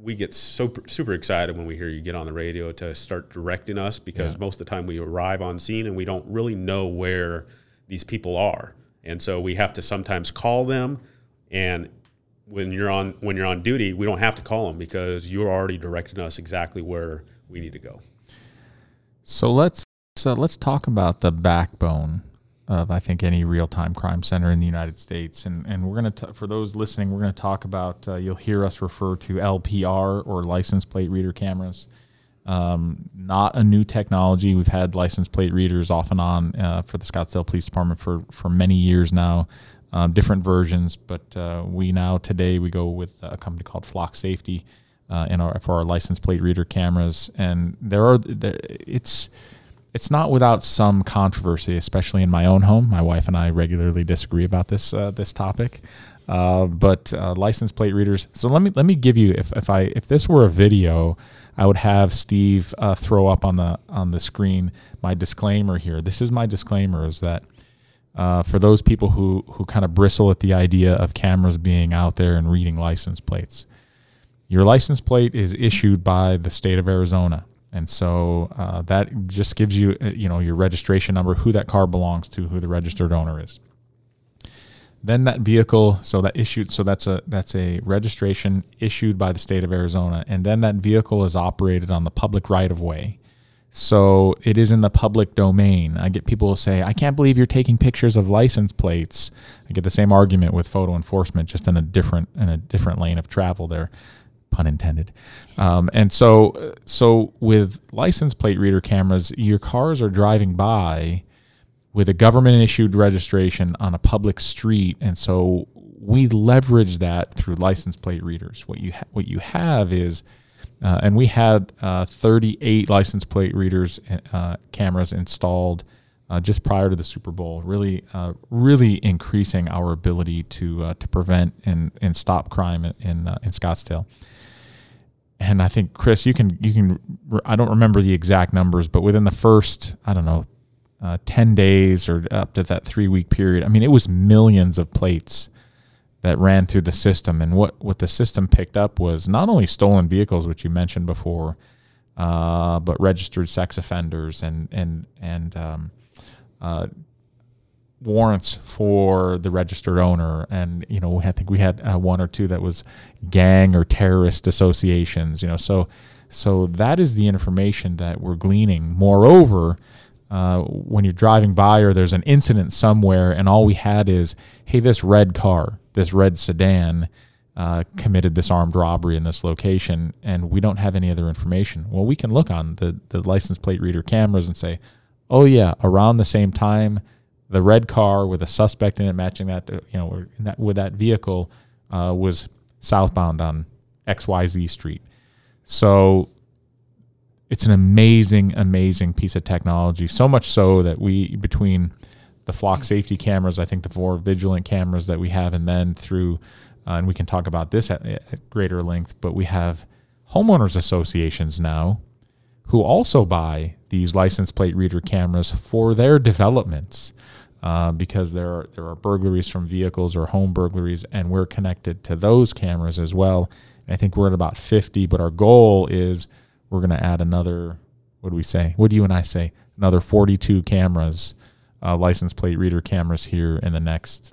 A: we get super super excited when we hear you get on the radio to start directing us because
C: Yeah.
A: most of the time we arrive on scene and we don't really know where these people are, and so we have to sometimes call them. And when you're on when you're on duty, we don't have to call them because you're already directing us exactly where we need to go.
C: So let's so let's talk about the backbone of I think any real time crime center in the United States, and and we're gonna t- for those listening, we're gonna talk about. Uh, you'll hear us refer to LPR or license plate reader cameras. Um, not a new technology. We've had license plate readers off and on uh, for the Scottsdale Police Department for for many years now. Um, different versions, but uh, we now today we go with a company called Flock Safety uh, in our for our license plate reader cameras, and there are it's it's not without some controversy, especially in my own home. My wife and I regularly disagree about this uh, this topic. Uh, but uh, license plate readers. So let me let me give you if, if I if this were a video, I would have Steve uh, throw up on the on the screen my disclaimer here. This is my disclaimer: is that uh, for those people who who kind of bristle at the idea of cameras being out there and reading license plates, your license plate is issued by the state of Arizona. And so uh, that just gives you, uh, you know, your registration number, who that car belongs to, who the registered owner is. Then that vehicle, so that issued, so that's a that's a registration issued by the state of Arizona, and then that vehicle is operated on the public right of way. So it is in the public domain. I get people who say, "I can't believe you're taking pictures of license plates." I get the same argument with photo enforcement, just in a different in a different lane of travel there pun intended. Um, and so, so with license plate reader cameras, your cars are driving by with a government issued registration on a public street, and so we leverage that through license plate readers. What you ha- what you have is, uh, and we had uh, 38 license plate readers uh, cameras installed. Uh, just prior to the Super Bowl, really, uh, really increasing our ability to uh, to prevent and, and stop crime in in, in Scottsdale and I think Chris, you can you can I don't remember the exact numbers, but within the first I don't know uh, ten days or up to that three week period, I mean it was millions of plates that ran through the system, and what what the system picked up was not only stolen vehicles, which you mentioned before, uh, but registered sex offenders and and and um, uh, warrants for the registered owner. And you know i think we had uh, one or two that was gang or terrorist associations you know. So so that is the information that we're gleaning. Moreover uh, when you're driving by or there's an incident somewhere and all we had is hey this red car this red sedan uh, committed this armed robbery in this location and we don't have any other information. Well we can look on the, the license plate reader cameras and say oh yeah around the same time the red car with a suspect in it matching that, uh, you know, that, with that vehicle uh, was southbound on XYZ Street. So it's an amazing, amazing piece of technology. So much so that we, between the flock safety cameras, I think the four vigilant cameras that we have, and then through, uh, and we can talk about this at, at greater length, but we have homeowners associations now who also buy these license plate reader cameras for their developments uh, because there are there are burglaries from vehicles or home burglaries, and we're connected to those cameras as well. And I think we're at about 50, but our goal is we're going to add another. What do we say? What do you and I say? Another 42 cameras, uh, license plate reader cameras here in the next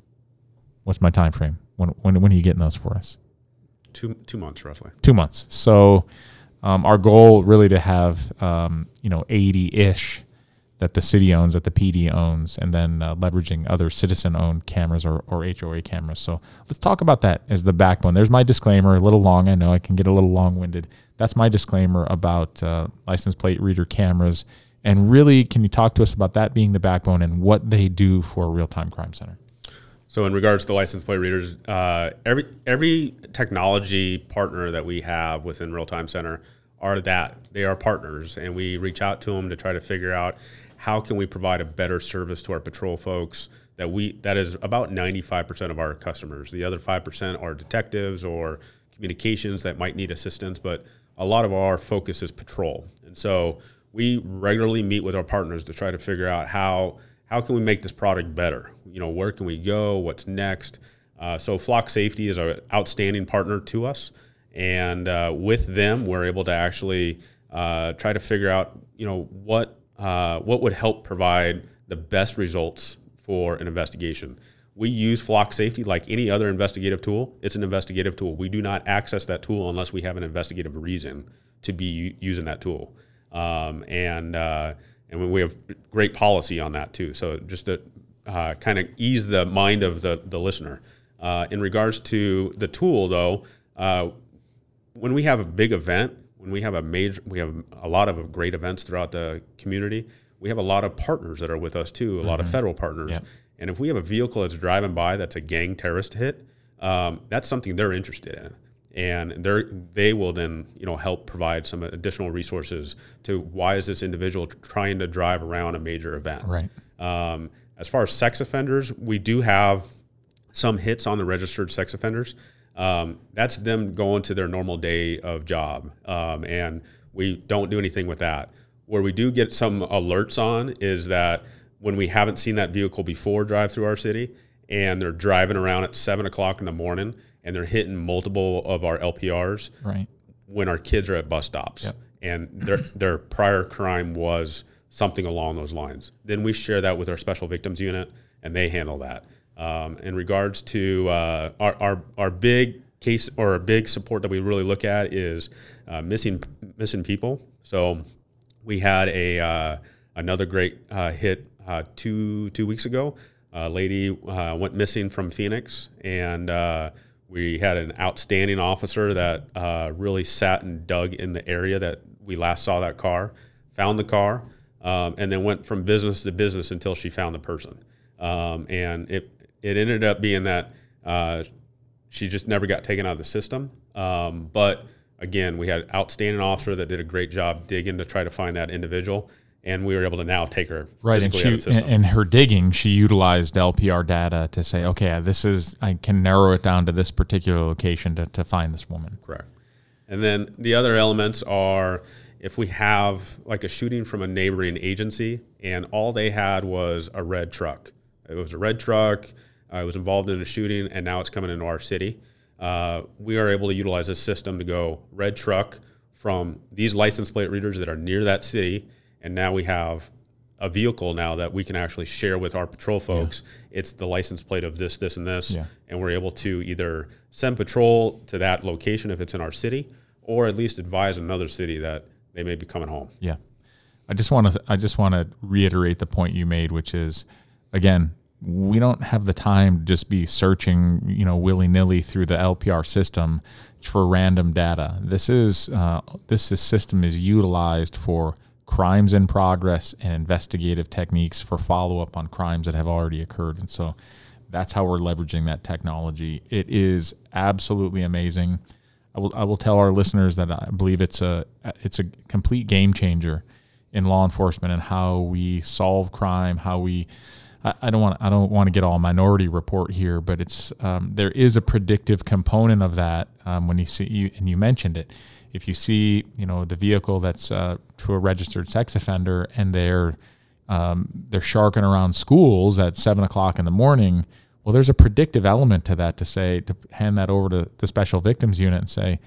C: What's my time frame? When when when are you getting those for us?
A: Two two months roughly.
C: Two months. So um, our goal really to have um, you know 80 ish that the city owns, that the PD owns, and then uh, leveraging other citizen-owned cameras or, or HOA cameras. So let's talk about that as the backbone. There's my disclaimer, a little long. I know I can get a little long-winded. That's my disclaimer about uh, license plate reader cameras. And really, can you talk to us about that being the backbone and what they do for a real-time crime center?
A: So in regards to license plate readers, uh, every every technology partner that we have within Real Time Center are that they are partners, and we reach out to them to try to figure out how can we provide a better service to our patrol folks that we that is about 95% of our customers. The other 5% are detectives or communications that might need assistance but a lot of our focus is patrol. And so we regularly meet with our partners to try to figure out how how can we make this product better? You know where can we go? What's next? Uh, so flock safety is an outstanding partner to us and uh, with them we're able to actually uh, try to figure out you know what uh, what would help provide the best results for an investigation. We use Flock Safety like any other investigative tool. It's an investigative tool. We do not access that tool unless we have an investigative reason to be using that tool. Um, and uh, and we have great policy on that too. So just to uh, kind of ease the mind of the, the listener. Uh, in regards to the tool, though, uh, when we have a big event, when we have a major, we have a lot of great events throughout the community. We have a lot of partners that are with us too, a mm-hmm. lot of mm-hmm. federal partners. Yep. And if we have a vehicle that's driving by that's a gang terrorist hit, um, that's something they're interested in and they they will then you know help provide some additional resources to why is this individual trying to drive around a major event.
C: Right.
A: Um, as far as sex offenders, we do have some hits on the registered sex offenders um, that's them going to their normal day of job. Um, and we don't do anything with that. Where we do get some alerts on is that when we haven't seen that vehicle before drive through our city and they're driving around at seven o'clock in the morning and they're hitting multiple of our LPRs
C: right.
A: when our kids are at bus stops yep. and their, their prior crime was something along those lines. Then we share that with our special victims unit and they handle that. Um, in regards to uh, our, our, our big case or a big support that we really look at is uh, missing missing people. So we had a uh, another great uh, hit uh, two two weeks ago. A lady uh, went missing from Phoenix, and we had an outstanding officer that really sat and dug in the area that we last saw that car, found the car, um, and then went from business to business until she found the person. Um, and it it ended up being that uh, she just never got taken out of the system. Um, but again, we had an outstanding officer that did a great job digging to try to find that individual, and we were able to now take her
C: right. And she, in her digging, she utilized LPR data to say, okay, this is I can narrow it down to this particular location to, to find this woman.
A: Correct. And then the other elements are if we have like a shooting from a neighboring agency, and all they had was a red truck. It was a red truck I was involved in a shooting, and now it's coming into our city. Uh, we are able to utilize this system to go red truck from these license plate readers that are near that city, and now we have a vehicle now that we can actually share with our patrol folks. Yeah. It's the license plate of this, this, and this, yeah. and we're able to either send patrol to that location if it's in our city, or at least advise another city that they may be coming home.
C: Yeah, I just want to I just want to reiterate the point you made, which is again we don't have the time to just be searching, you know, willy nilly through the LPR system for random data. This is uh, this, system is utilized for crimes in progress and investigative techniques for follow up on crimes that have already occurred, and so that's how we're leveraging that technology. It is absolutely amazing. I will I will tell our listeners that I believe it's a it's a complete game changer in law enforcement and how we solve crime, how we I, don't want I don't want to get all minority report here, but it's um, there is a predictive component of that um, when you see you and you mentioned it. If you see you know the vehicle that's uh, to a registered sex offender and they're um, they're sharking around schools at seven o'clock in the morning, well, there's a predictive element to that to say to hand that over to the special victims unit and say,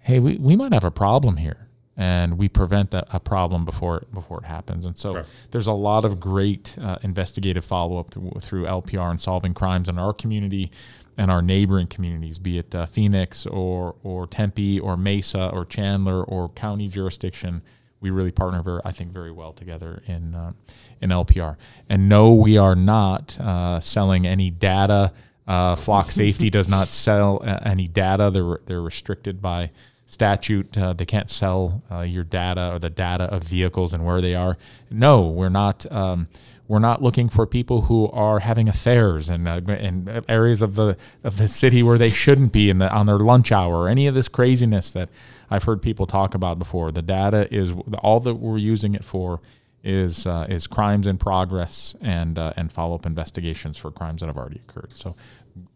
C: hey, we, we might have a problem here. And we prevent that a problem before before it happens. And so
A: Sure.
C: there's a lot of great uh, investigative follow up through, through LPR and solving crimes in our community and our neighboring communities, be it uh, Phoenix or or Tempe or Mesa or Chandler or county jurisdiction. We really partner, very, I think, very well together in uh, in LPR. And no, we are not uh, selling any data. Uh, Flock Safety does not sell uh, any data. They're they're restricted by statute. Uh, they can't sell uh, your data or the data of vehicles and where they are. No, we're not. Um, we're not looking for people who are having affairs in, uh, in areas of the of the city where they shouldn't be in the on their lunch hour or any of this craziness that I've heard people talk about before. The data is all that we're using it for is uh, is crimes in progress and uh, and follow up investigations for crimes that have already occurred. So,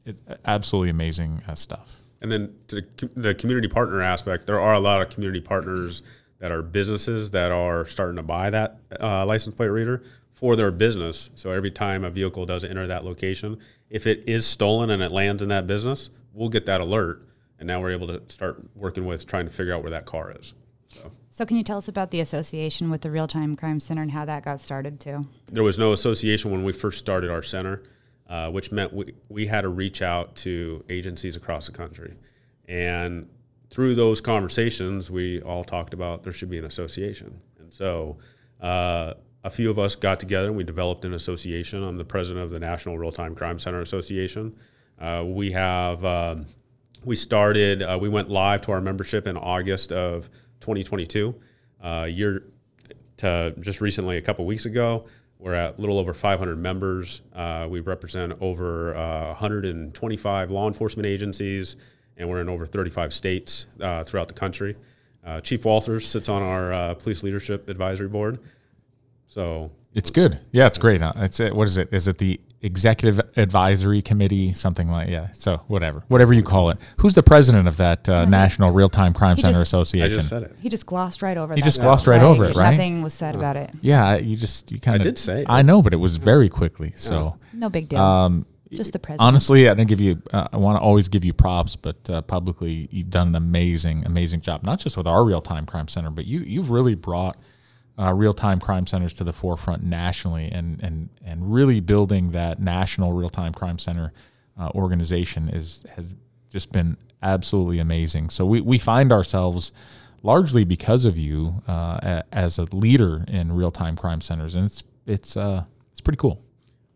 C: it's absolutely amazing uh, stuff.
A: And then to the, the community partner aspect, there are a lot of community partners that are businesses that are starting to buy that uh, license plate reader for their business. So every time a vehicle does enter that location, if it is stolen and it lands in that business, we'll get that alert. And now we're able to start working with trying to figure out where that car is.
D: So, can you tell us about the association with the Real Time Crime Center and how that got started too?
A: There was no association when we first started our center, uh, which meant we, we had to reach out to agencies across the country. And through those conversations, we all talked about there should be an association. And so uh, a few of us got together and we developed an association. I'm the president of the National Real Time Crime Center Association. Uh, we have, um, we started, uh, we went live to our membership in August of 2022. Uh, year to just recently, a couple weeks ago, we're at a little over 500 members. Uh, we represent over uh, 125 law enforcement agencies, and we're in over 35 states uh, throughout the country. Uh, Chief Walters sits on our uh, police leadership advisory board. So
C: It's good. Yeah, it's great. Uh, It's it. What is it? Is it the executive advisory committee? Something like yeah. So whatever, whatever you call it. Who's the president of that uh, National Real Time Crime
D: He
C: Center
D: just-
A: I
C: Association?
A: just said it.
D: He just glossed right over. That.
C: He
D: that,
C: just
D: though.
C: glossed right
D: Like,
C: over it, right?
D: Nothing was said about it.
C: Yeah, you just you kind of.
A: I did say it.
C: I know, but it was very quickly. So.
D: No big deal.
C: Um,
D: just the president.
C: Honestly, I don't give you. Uh, I want to always give you props, but uh, publicly, you've done an amazing, amazing job. Not just with our real time crime center, but you you've really brought uh, real time crime centers to the forefront nationally, and and and really building that national real time crime center uh, organization is has just been absolutely amazing. So we we find ourselves largely because of you uh, a- as a leader in real time crime centers, and it's it's uh it's pretty cool.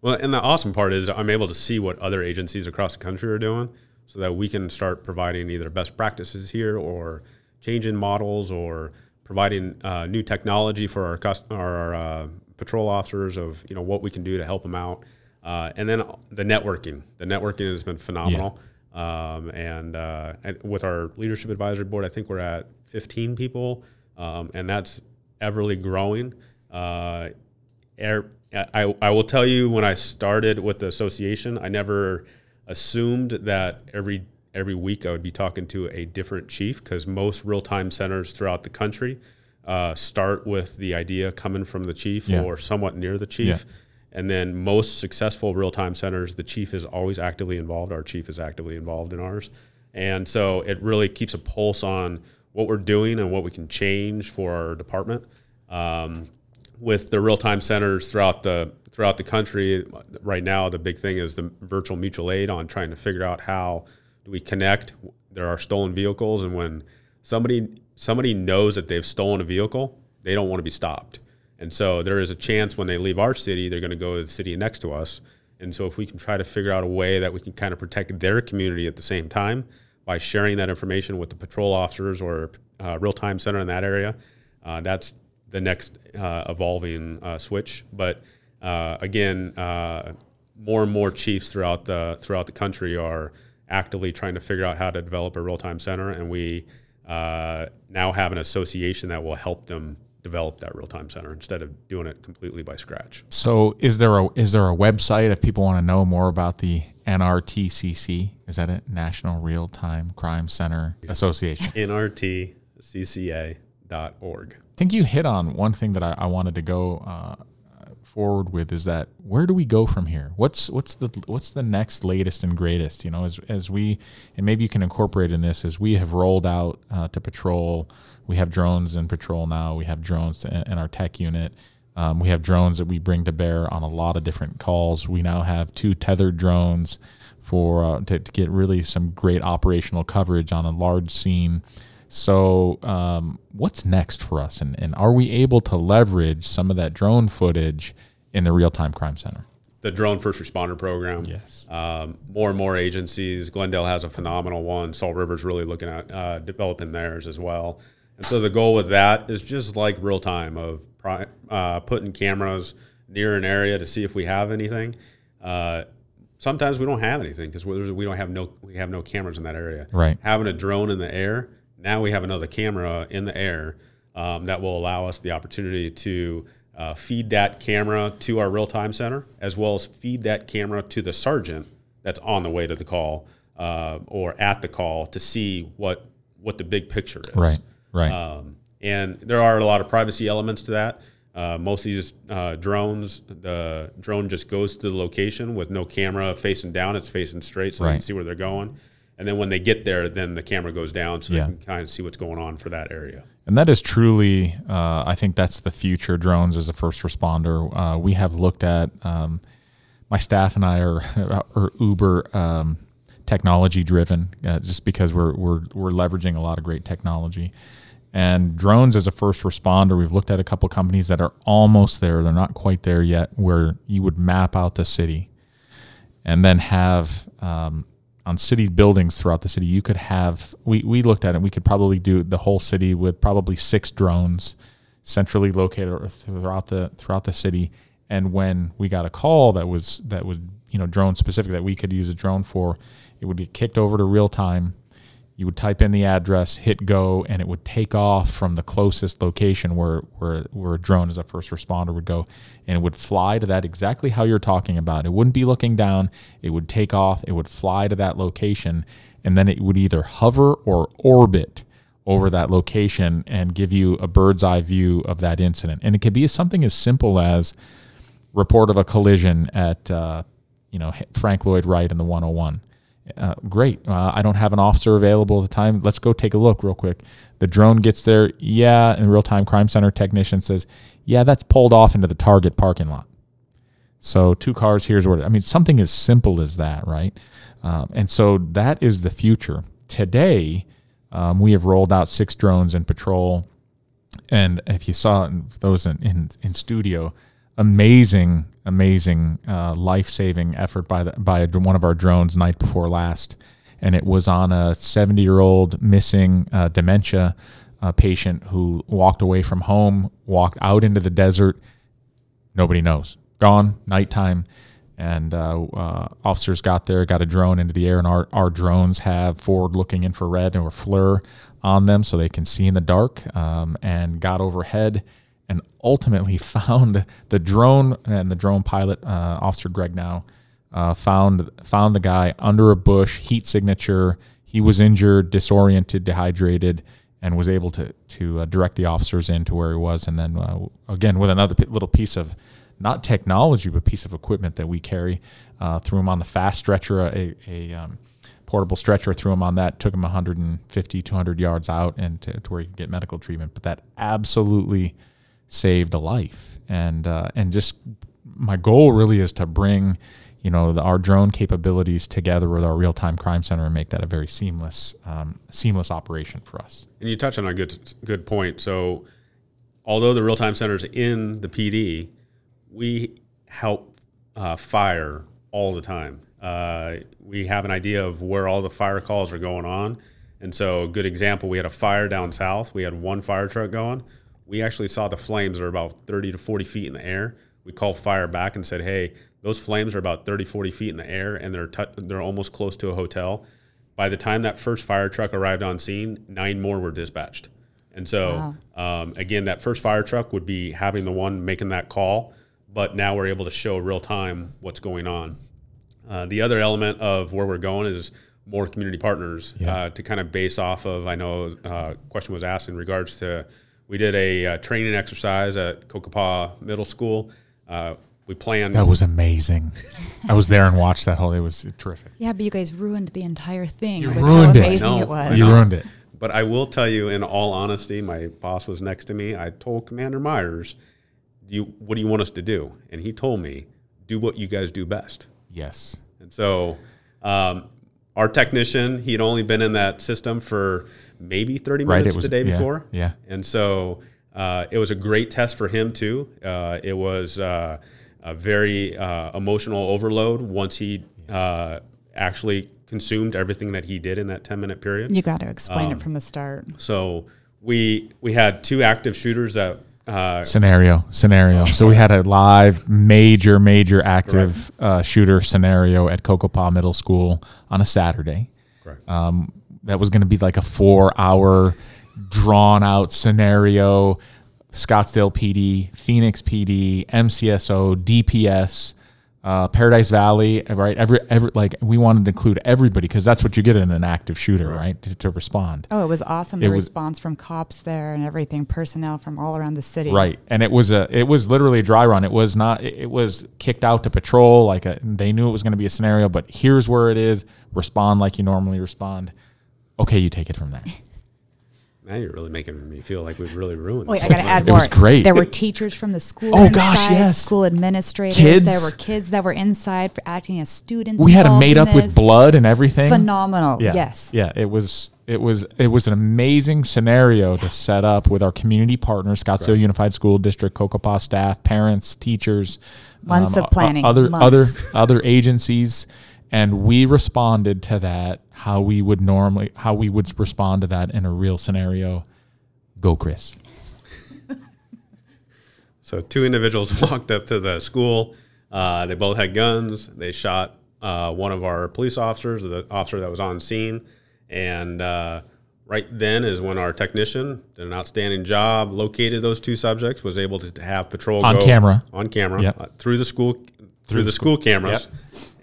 A: Well, and the awesome part is I'm able to see what other agencies across the country are doing so that we can start providing either best practices here or changing models or providing uh, new technology for our, cust- our uh, patrol officers of you know what we can do to help them out. Uh, and then the networking. The networking has been phenomenal. Um, and, uh, and with our leadership advisory board, I think we're at 15 people, um, and that's everly growing. Uh, er- I, I will tell you when I started with the association, I never assumed that every every week I would be talking to a different chief because most real time centers throughout the country uh, start with the idea coming from the chief
C: Yeah.
A: or somewhat near the chief. And then most successful real time centers, the chief is always actively involved. Our chief is actively involved in ours. And so it really keeps a pulse on what we're doing and what we can change for our department. Um, with the real time centers throughout the throughout the country, right now the big thing is the virtual mutual aid on trying to figure out how do we connect. There are stolen vehicles, and when somebody somebody knows that they've stolen a vehicle, they don't want to be stopped. And so there is a chance when they leave our city, they're going to go to the city next to us. And so if we can try to figure out a way that we can kind of protect their community at the same time by sharing that information with the patrol officers or uh, real time center in that area, uh, that's the next uh, evolving uh, switch. But uh, again, uh, more and more chiefs throughout the throughout the country are actively trying to figure out how to develop a real time center, and we uh, now have an association that will help them develop that real time center instead of doing it completely by scratch.
C: So, is there a is there a website if people want to know more about the NRTCC? Is that it? National Real Time Crime Center Association.
A: NRTCCA.org.
C: I think you hit on one thing that I, I wanted to go uh, forward with is that where do we go from here? What's what's the what's the next latest and greatest? You know, as as we and maybe you can incorporate in this as we have rolled out uh, to patrol. We have drones in patrol now. We have drones in, our tech unit. Um, we have drones that we bring to bear on a lot of different calls. We now have two tethered drones for uh, to, to get really some great operational coverage on a large scene. So, um, what's next for us? And, and are we able to leverage some of that drone footage in the real time crime center?
A: The drone first responder program.
C: Yes.
A: Um, more and more agencies. Glendale has a phenomenal one. Salt River's really looking at uh, developing theirs as well. And so the goal with that is just like real time of uh, putting cameras near an area to see if we have anything. Uh, sometimes we don't have anything because we don't have no we have no cameras in that area.
C: Right.
A: Having a drone in the air now we have another camera in the air um, that will allow us the opportunity to uh, feed that camera to our real time center, as well as feed that camera to the sergeant that's on the way to the call uh, or at the call to see what what the big picture is.
C: Right. Right. Um,
A: and there are a lot of privacy elements to that. Uh, most of these uh, drones, the drone just goes to the location with no camera facing down; it's facing straight, so right. they can see where they're going and then when they get there, then the camera goes down so yeah. they can kind of see what's going on for that area.
C: And that is truly, uh, I think that's the future. Drones as a first responder. Uh, we have looked at. Um, my staff and I are, are uber um, technology driven, uh, just because we're we're we're leveraging a lot of great technology. And drones as a first responder, we've looked at a couple companies that are almost there. They're not quite there yet, where you would map out the city, and then have um, on city buildings throughout the city, you could have we, we looked at it, we could probably do the whole city with probably six drones centrally located throughout the throughout the city. And when we got a call that was that was you know drone specific that we could use a drone for, it would get kicked over to real time you would type in the address, hit go, and it would take off from the closest location where, where, where a drone as a first responder would go. And it would fly to that exactly how you're talking about. It wouldn't be looking down, it would take off, it would fly to that location, and then it would either hover or orbit over that location and give you a bird's eye view of that incident. And it could be something as simple as report of a collision at, uh, you know, Frank Lloyd Wright in the 101 uh, great. Uh, I don't have an officer available at the time. Let's go take a look real quick. The drone gets there. Yeah. And real time crime center technician says, yeah, that's pulled off into the target parking lot. So two cars, here's where, I mean, something as simple as that, right? Um, and so that is the future. Today, um, we have rolled out six drones in patrol. And if you saw those in, in, in studio, amazing, amazing uh, life saving effort by the, by one of our drones night before last, and it was on a 70 year old missing uh, dementia uh, patient who walked away from home, walked out into the desert. Nobody knows. Gone, nighttime. And uh, uh, officers got there, got a drone into the air, and our, our drones have forward looking infrared or FLIR on them so they can see in the dark um, and got overhead and ultimately found the drone and the drone pilot, uh, Officer Greg Now, uh, found found the guy under a bush, heat signature. He was injured, disoriented, dehydrated, and was able to to uh, direct the officers into where he was. And then uh, again with another p- little piece of not technology, but piece of equipment that we carry, uh, threw him on the fast stretcher, a, a um, portable stretcher, threw him on that, took him 150, 200 yards out, and to, to where he could get medical treatment. But that absolutely saved a life. And uh, and just my goal really is to bring you know the, our drone capabilities together with our real time crime center and make that a very seamless um, seamless operation for us.
A: And you touch on a good good point. So although the real time center is in the PD, we help uh, fire all the time. Uh, we have an idea of where all the fire calls are going on. And so, a good example, we had a fire down south. We had one fire truck going we actually saw the flames are about 30 to 40 feet in the air. We called fire back and said, hey, those flames are about 30, 40 feet in the air and they're, t- they're almost close to a hotel. By the time that first fire truck arrived on scene, nine more were dispatched. And so, wow. um, again, that first fire truck would be having the one making that call, but now we're able to show real time what's going on. Uh, the other element of where we're going is more community partners yeah. uh, to kind of base off of. I know a uh, question was asked in regards to we did a uh, training exercise at Cocopah Middle School. uh, we planned.
C: That was amazing. I was there and watched that whole. It was terrific.
D: Yeah, but you guys ruined the entire thing.
C: You ruined
D: how
C: it.
D: amazing
A: No,
D: it was.
C: You ruined it.
A: But I will tell you, in all honesty, my boss was next to me. I told Commander Myers, do you, "What do you want us to do?" And he told me, "Do what you guys do best."
C: Yes.
A: And so, um, our technician, he had only been in that system for maybe 30
C: Right,
A: minutes
C: it was-
A: the day
C: yeah,
A: before.
C: yeah.
A: And so, uh, it was a great test for him, too. Uh, it was uh, a very uh, emotional overload once he uh, actually consumed everything that he did in that 10 minute period.
D: You got to explain
A: Um,
D: it from the start.
A: So, we, we had two active shooters that. Uh,
C: Scenario, scenario. So we had a live, major, major active uh, shooter scenario at Cocopah Middle School on a Saturday. Um, that was going to be like a four-hour, drawn-out scenario. Scottsdale PD, Phoenix PD, MCSO, DPS, uh, Paradise Valley, right? Every, every like we wanted to include everybody because that's what you get in an active shooter, right? To, to respond.
D: Oh, it was awesome.
C: it
D: The
C: was-
D: response from cops there and everything, personnel from all around the city.
C: Right, and it was a it was literally a dry run. It was not. It it was kicked out to patrol. Like a, they knew it was going to be a scenario, but here's where it is. Respond like you normally respond. Okay, you take it from there.
A: now you're really making me feel like we've really ruined
D: Wait. I got to add
C: It
D: more.
C: was great.
D: There were teachers from the school.
C: Oh, gosh,
D: inside,
C: yes.
D: School administrators.
C: Kids.
D: There were kids that were inside for acting as students.
C: We had it
D: involved
C: made
D: in
C: up with blood and everything.
D: Phenomenal.
C: Yeah,
D: Yes.
C: yeah. It was it was it was an amazing scenario to set up with our community partners, Scottsdale Unified School District, Cocopah staff, parents, teachers,
D: Months um, of
C: o-
D: planning,
C: other
D: months.
C: other other agencies, and we responded to that how we would normally how we would respond to that in a real scenario. Go, Chris.
A: So two individuals walked up to the school. Uh, they both had guns. They shot uh, one of our police officers, the officer that was on scene, and uh, right then is when our technician did an outstanding job, located those two subjects, was able to, have patrol
C: On camera.
A: on camera
C: Yep.
A: uh, through the school through, the,
C: the
A: school, cameras,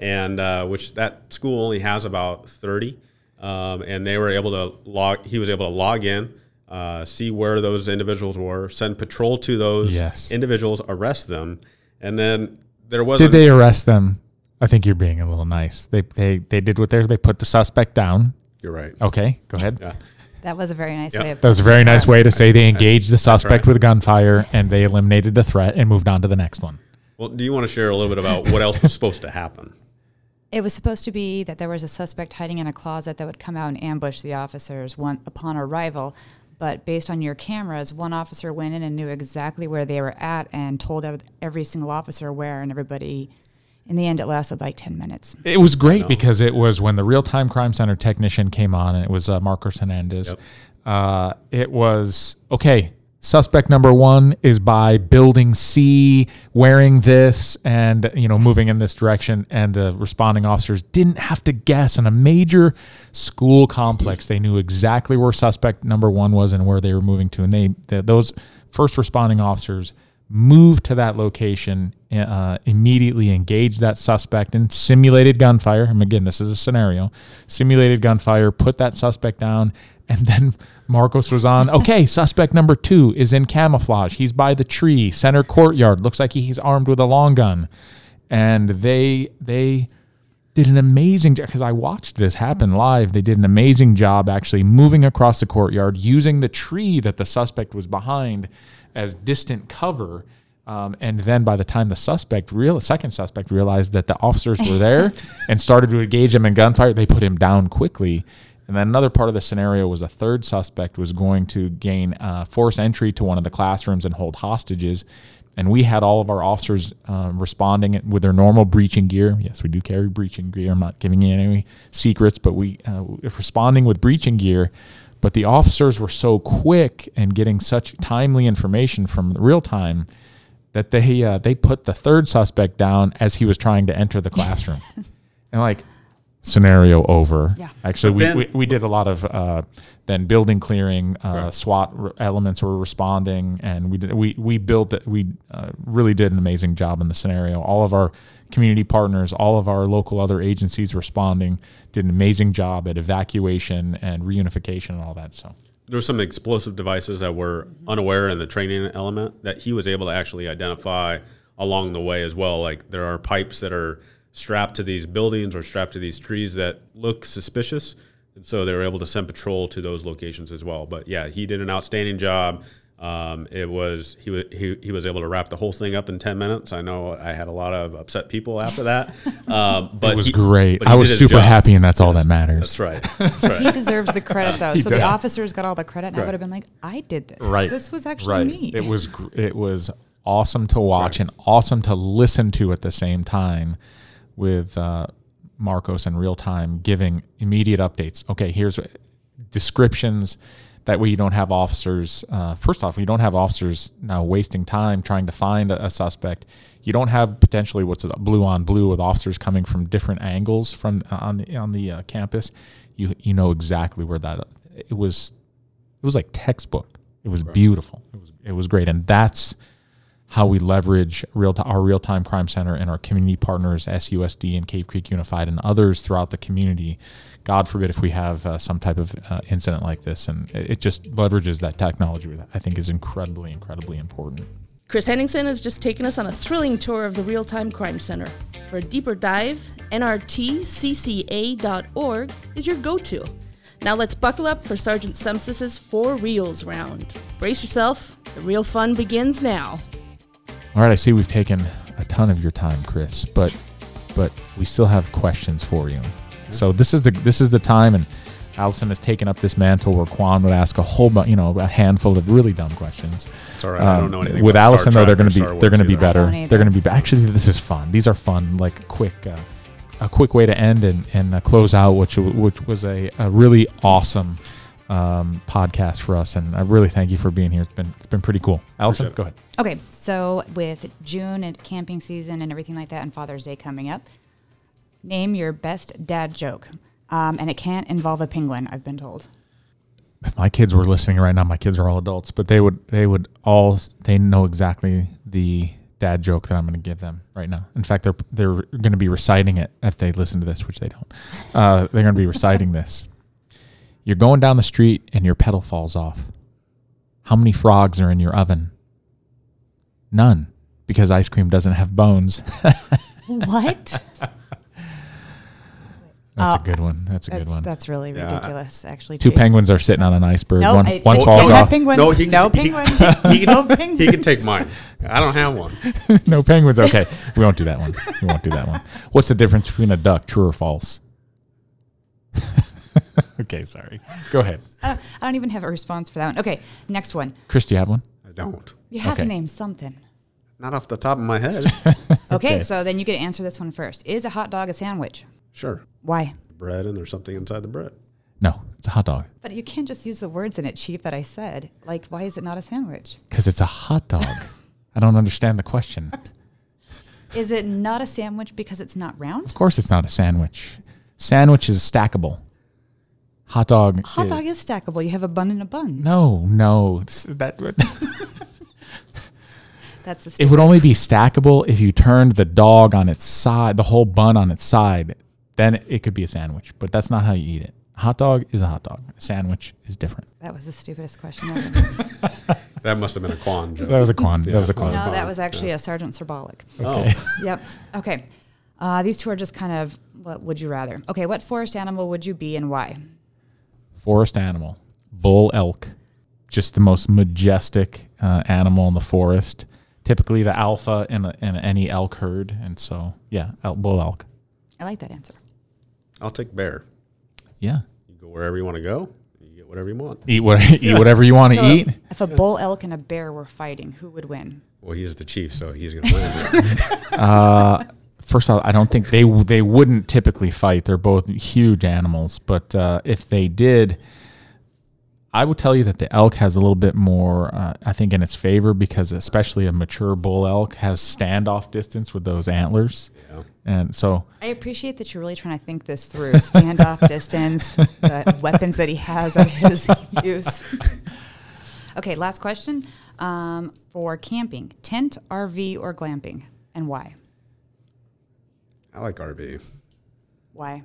A: and uh, which that school only has about thirty, um, and they were able to log. He was able to log in. Uh, see where those individuals were, send patrol to those
C: Yes.
A: individuals, arrest them, and then there was
C: Did they arrest them? I think you're being a little nice. They they they did what they they put the suspect down.
A: You're right.
C: Okay, go ahead.
A: Yeah.
D: That was a very nice
A: Yeah.
D: way of.
C: That was a very nice way to say they engaged the suspect
A: right.
C: with gunfire and they eliminated the threat and moved on to the next one.
A: Well, do you want to share a little bit about what else was supposed to happen?
D: It was supposed to be that there was a suspect hiding in a closet that would come out and ambush the officers one, upon arrival. But based on your cameras, one officer went in and knew exactly where they were at and told every single officer where, and everybody. In the end, it lasted like ten minutes.
C: It was great because it was when the real time crime center technician came on and it was uh, Marcos Hernandez.
A: Yep.
C: Uh, it was okay. Suspect number one is by building C, wearing this, and you know moving in this direction. And the responding officers didn't have to guess. In a major school complex, they knew exactly where suspect number one was and where they were moving to. And they the, those first responding officers moved to that location, uh, immediately engaged that suspect and simulated gunfire. And again, this is a scenario simulated gunfire, put that suspect down, and then Marcos was on. Okay, suspect number two is in camouflage. He's by the tree, center courtyard. Looks like he's armed with a long gun. And they, they, did an amazing job because I watched this happen live. They did an amazing job actually moving across the courtyard using the tree that the suspect was behind as distant cover. Um, and then by the time the suspect, real second suspect, realized that the officers were there and started to engage him in gunfire, they put him down quickly. And then another part of the scenario was a third suspect was going to gain uh, force entry to one of the classrooms and hold hostages. And we had all of our officers uh, responding with their normal breaching gear. Yes, we do carry breaching gear. I'm not giving you any secrets, but we uh, responding with breaching gear. But the officers were so quick and getting such timely information from real time that they uh, they put the third suspect down as he was trying to enter the classroom. and like scenario over.
D: Yeah.
C: Actually,
A: But
C: we,
A: then-
C: we, we did a lot of uh, then building clearing. Uh,
A: Right.
C: SWAT r- elements were responding, and we did we we built it. We uh, really did an amazing job in the scenario. All of our community partners, all of our local other agencies responding, did an amazing job at evacuation and reunification and all that. So
A: There were some explosive devices that were unaware in the training element that he was able to actually identify along the way as well. Like there are pipes that are strapped to these buildings or strapped to these trees that look suspicious. And so they were able to send patrol to those locations as well. But yeah, he did an outstanding job. Um, it was he was he, he was able to wrap the whole thing up in ten minutes. I know I had a lot of upset people after that, um, but
C: it was
A: he-
C: great. I was super
A: job.
C: happy, and that's all that matters.
A: That's right. That's right.
D: He deserves the credit though. So
C: does.
D: the officers got all the credit, and I would have been like, I did this.
C: Right.
D: This was actually
C: right.
D: me.
C: It was gr- it was awesome to watch
A: Right.
C: and awesome to listen to at the same time with uh, Marcos in real time giving immediate updates. Okay, here's descriptions. That way, you don't have officers. Uh, first off, you don't have officers now wasting time trying to find a, a suspect. You don't have potentially what's blue on blue with officers coming from different angles from on the on the uh, campus. You you know exactly where that. It was it was like textbook. It was beautiful. It was it was great, and that's how we leverage real our real time crime center and our community partners, SUSD and Cave Creek Unified, and others throughout the community. God forbid if we have uh, some type of uh, incident like this, and it it just leverages that technology. That I think is incredibly, incredibly important.
B: Chris Henningson has just taken us on a thrilling tour of the Real Time Crime Center. For a deeper dive, nrtcca.org is your go to. Now let's buckle up for Sergeant Semsis's Four Reels round. Brace yourself, the real fun begins now.
C: All right, I see we've taken a ton of your time, Chris, but but we still have questions for you. So this is the this is the time, and Allison has taken up this mantle where Quan would ask a whole bunch, you know, a handful of really dumb questions.
A: It's all right. I don't know
C: Um,
A: anything
C: with
A: about
C: Allison
A: Star
C: though, they're
A: Trek
C: going to
A: or
C: be
A: Star
C: they're going to be
A: either.
C: better.
D: don't.
C: They're going to be actually this is fun. These are fun, like quick, uh, a quick way to end and and uh, close out, which which was a, a really awesome um, podcast for us, and I really thank you for being here. It's been it's been pretty cool. Allison, go ahead.
D: Okay, so with June and camping season and everything like that, and Father's Day coming up, name your best dad joke. Um, and it can't involve a penguin, I've been told.
C: if my kids were listening right now, my kids are all adults, but they would they would all they know exactly the dad joke that I'm going to give them right now. In fact, they're they're going to be reciting it if they listen to this, which they don't. Uh, they're going to be reciting this. You're going down the street and your pedal falls off. How many frogs are in your oven? None, because ice cream doesn't have bones.
D: What?
C: That's
D: Oh,
C: a uh, good one. That's a
D: that's,
C: good one.
D: that's really
A: Yeah.
D: ridiculous, actually.
C: Two
D: Chief.
C: penguins are sitting on an iceberg.
D: No,
C: one
D: it's-
C: one falls
D: can't
C: off.
D: penguins.
A: No, he can,
D: no
A: he-
D: penguins.
A: He can,
D: no
A: he can take mine. I don't have one.
C: no penguins. Okay, we won't do that one. We won't do that one. What's the difference between a duck? True or false? okay, sorry. Go ahead,
D: Uh, I don't even have a response for that one. Okay, next one.
C: Chris. Do you have one?
A: I don't.
D: You have
C: Okay.
D: to name something.
A: Not off the top of my head.
D: Okay,
C: Okay.
D: so then you get to answer this one first. Is a hot dog a sandwich?
A: sure.
D: Why?
A: Bread and there's something inside the bread.
C: No, it's a hot dog
D: But you can't just use the words in it, Chief, that I said. Like, why is it not a sandwich?
C: because it's a hot dog. I don't understand the question.
D: Is it not a sandwich because it's not round?
C: Of course, it's not a sandwich. Sandwich is stackable. Hot dog.
D: Hot
C: is-
D: dog is stackable. You have a bun and a bun.
C: No, no. That would-
D: That's the.
C: it would only be stackable if you turned the dog on its side, the whole bun on its side. Then it could be a sandwich, but that's not how you eat it. Hot dog is a hot dog. A sandwich is different.
D: That was the stupidest question ever.
A: That must have been a Quan joke.
C: That was a quan. That was a quan.
D: no, that was actually a Sergeant Syrbolic.
A: Oh,
D: Yep. Okay. Uh, these two are just kind of what would you rather? Okay, what forest animal would you be and why?
C: Forest animal, bull elk, just the most majestic uh, animal in the forest. Typically, the alpha in, a, in any elk herd, and so yeah, el- bull elk.
D: I like that answer.
A: I'll take bear.
C: Yeah,
A: You go wherever you want to go. You get whatever you want.
C: eat what eat whatever you want to
D: So,
C: eat.
D: If a bull elk and a bear were fighting, who would win?
A: Well, he's the chief, so he's going to win.
C: Uh, first off, I don't think they they wouldn't typically fight. They're both huge animals, but uh, if they did, I would tell you that the elk has a little bit more, uh, I think, in its favor because especially a mature bull elk has standoff distance with those antlers,
A: yeah.
C: and so
D: I appreciate that you're really trying to think this through. Standoff distance, the weapons that he has at his use. Okay, last question. Um, for camping, tent, RV, or glamping, and why?
A: I like RV.
D: Why?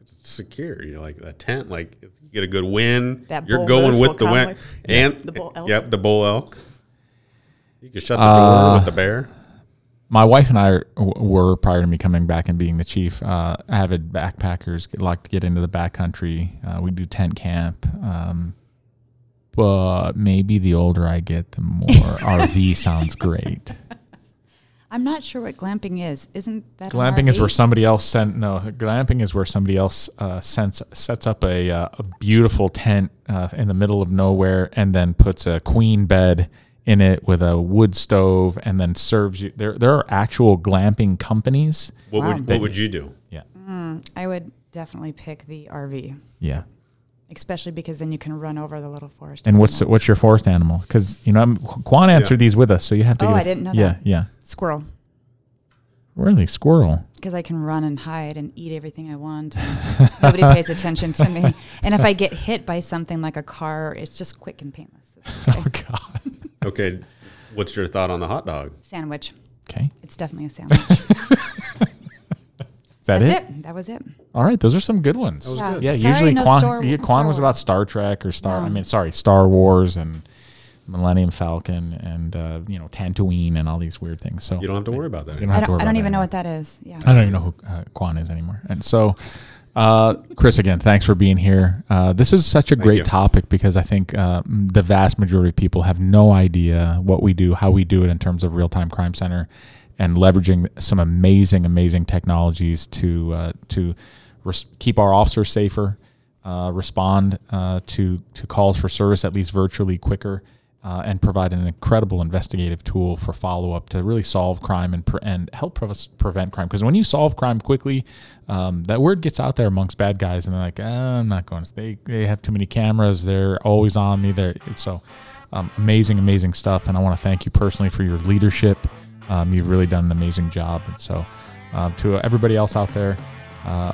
A: It's secure. You know, like a tent. Like if you get a good wind,
D: That
A: you're going with the
D: come
A: wind.
D: with-
A: and
D: the bull elk.
A: Yep, the bull elk. You can shut the
C: Uh,
A: door with the bear.
C: my wife and I were prior to me coming back and being the chief, uh, avid backpackers. Get, like to get into the backcountry. Uh, we do tent camp. Um, but maybe the older I get, the more RV sounds great.
D: I'm not sure what glamping is. Isn't that
C: Glamping is where somebody else sent. No, glamping is where somebody else uh, sends, sets up a, uh, a beautiful tent uh, in the middle of nowhere and then puts a queen bed in it with a wood stove and then serves you. There, there are actual glamping companies.
A: What
D: Wow.
A: would what would you do?
C: Yeah,
D: I would definitely pick the RV,
C: yeah.
D: Especially because then you can run over the little forest.
C: And what's
D: animals.
C: what's your forest animal? Because you know I'm, Quan answered these with us, so you have to.
D: Oh,
C: give
D: I didn't know
C: Yeah,
D: that.
C: yeah.
D: squirrel?
C: Really, squirrel.
D: Because I can run and hide and eat everything I want. Nobody pays attention to me. And if I get hit by something like a car, it's just quick and painless. Okay.
C: Oh God.
A: Okay, what's your thought on the hot dog?
D: Sandwich.
C: Okay,
D: It's definitely a sandwich.
C: is that
D: That's
C: it?
D: it? That was it.
C: All right, those are some good ones.
A: was
D: Yeah.
A: good.
C: Yeah,
D: Sorry,
C: usually
D: no
C: Quan,
D: Star-
C: yeah, Quan
D: Star
C: was about Star Trek or Star. I mean, sorry, Star Wars and Millennium Falcon and uh, you know Tatooine and all these weird things. So
A: You don't have to worry about that.
C: you
D: I don't, I don't even
C: that
D: know what that is. Yeah.
C: I don't even know who uh, Quan is anymore. And so, uh, Chris, again, thanks for being here. Uh, this is such a
A: Thank
C: great
A: you.
C: topic because I think uh, the vast majority of people have no idea what we do, how we do it in terms of real time crime center, and leveraging some amazing, amazing technologies to uh, to res- keep our officers safer, uh, respond uh, to to calls for service at least virtually quicker, uh, and provide an incredible investigative tool for follow up to really solve crime and pre- and help pre- prevent crime. Because when you solve crime quickly, um, that word gets out there amongst bad guys, and they're like, "Ah, "I'm not going. to They they have too many cameras. They're always on me. They're so." Um, amazing, amazing stuff, and I want to thank you personally for your leadership. Um, you've really done an amazing job, and so uh, to everybody else out there, uh,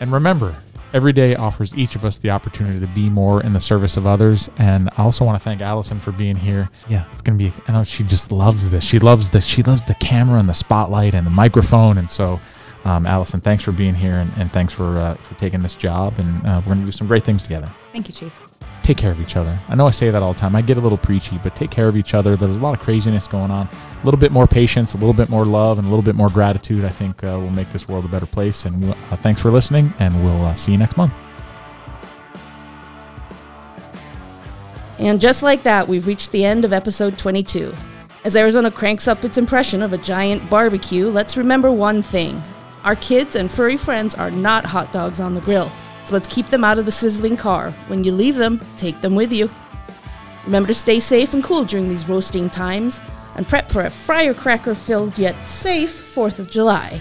C: and remember, every day offers each of us the opportunity to be more in the service of others. And I also want to thank Allison for being here. Yeah, it's gonna be. I know she just loves this. She loves the. She loves the camera and the spotlight and the microphone. And so, um, Allison, thanks for being here and, and thanks for uh, for taking this job. And uh, we're gonna do some great things together
D: Thank you, Chief.
C: Take care of each other. I know I say that all the time. I get a little preachy, but take care of each other. There's a lot of craziness going on. A little bit more patience, a little bit more love, and a little bit more gratitude. I think uh, will make this world a better place. And uh, thanks for listening, and we'll uh, see you next month.
B: And just like that, we've reached the end of episode 22. As Arizona cranks up its impression of a giant barbecue, let's remember one thing. Our kids and furry friends are not hot dogs on the grill, so let's keep them out of the sizzling car. When you leave them, take them with you. Remember to stay safe and cool during these roasting times, and prep for a firecracker filled yet safe 4th of July.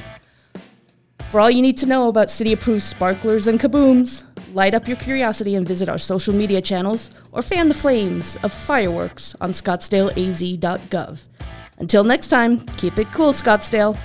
B: For all you need to know about city approved sparklers and kabooms, light up your curiosity and visit our social media channels or fan the flames of fireworks on scottsdaleaz.gov. Until next time, keep it cool, Scottsdale.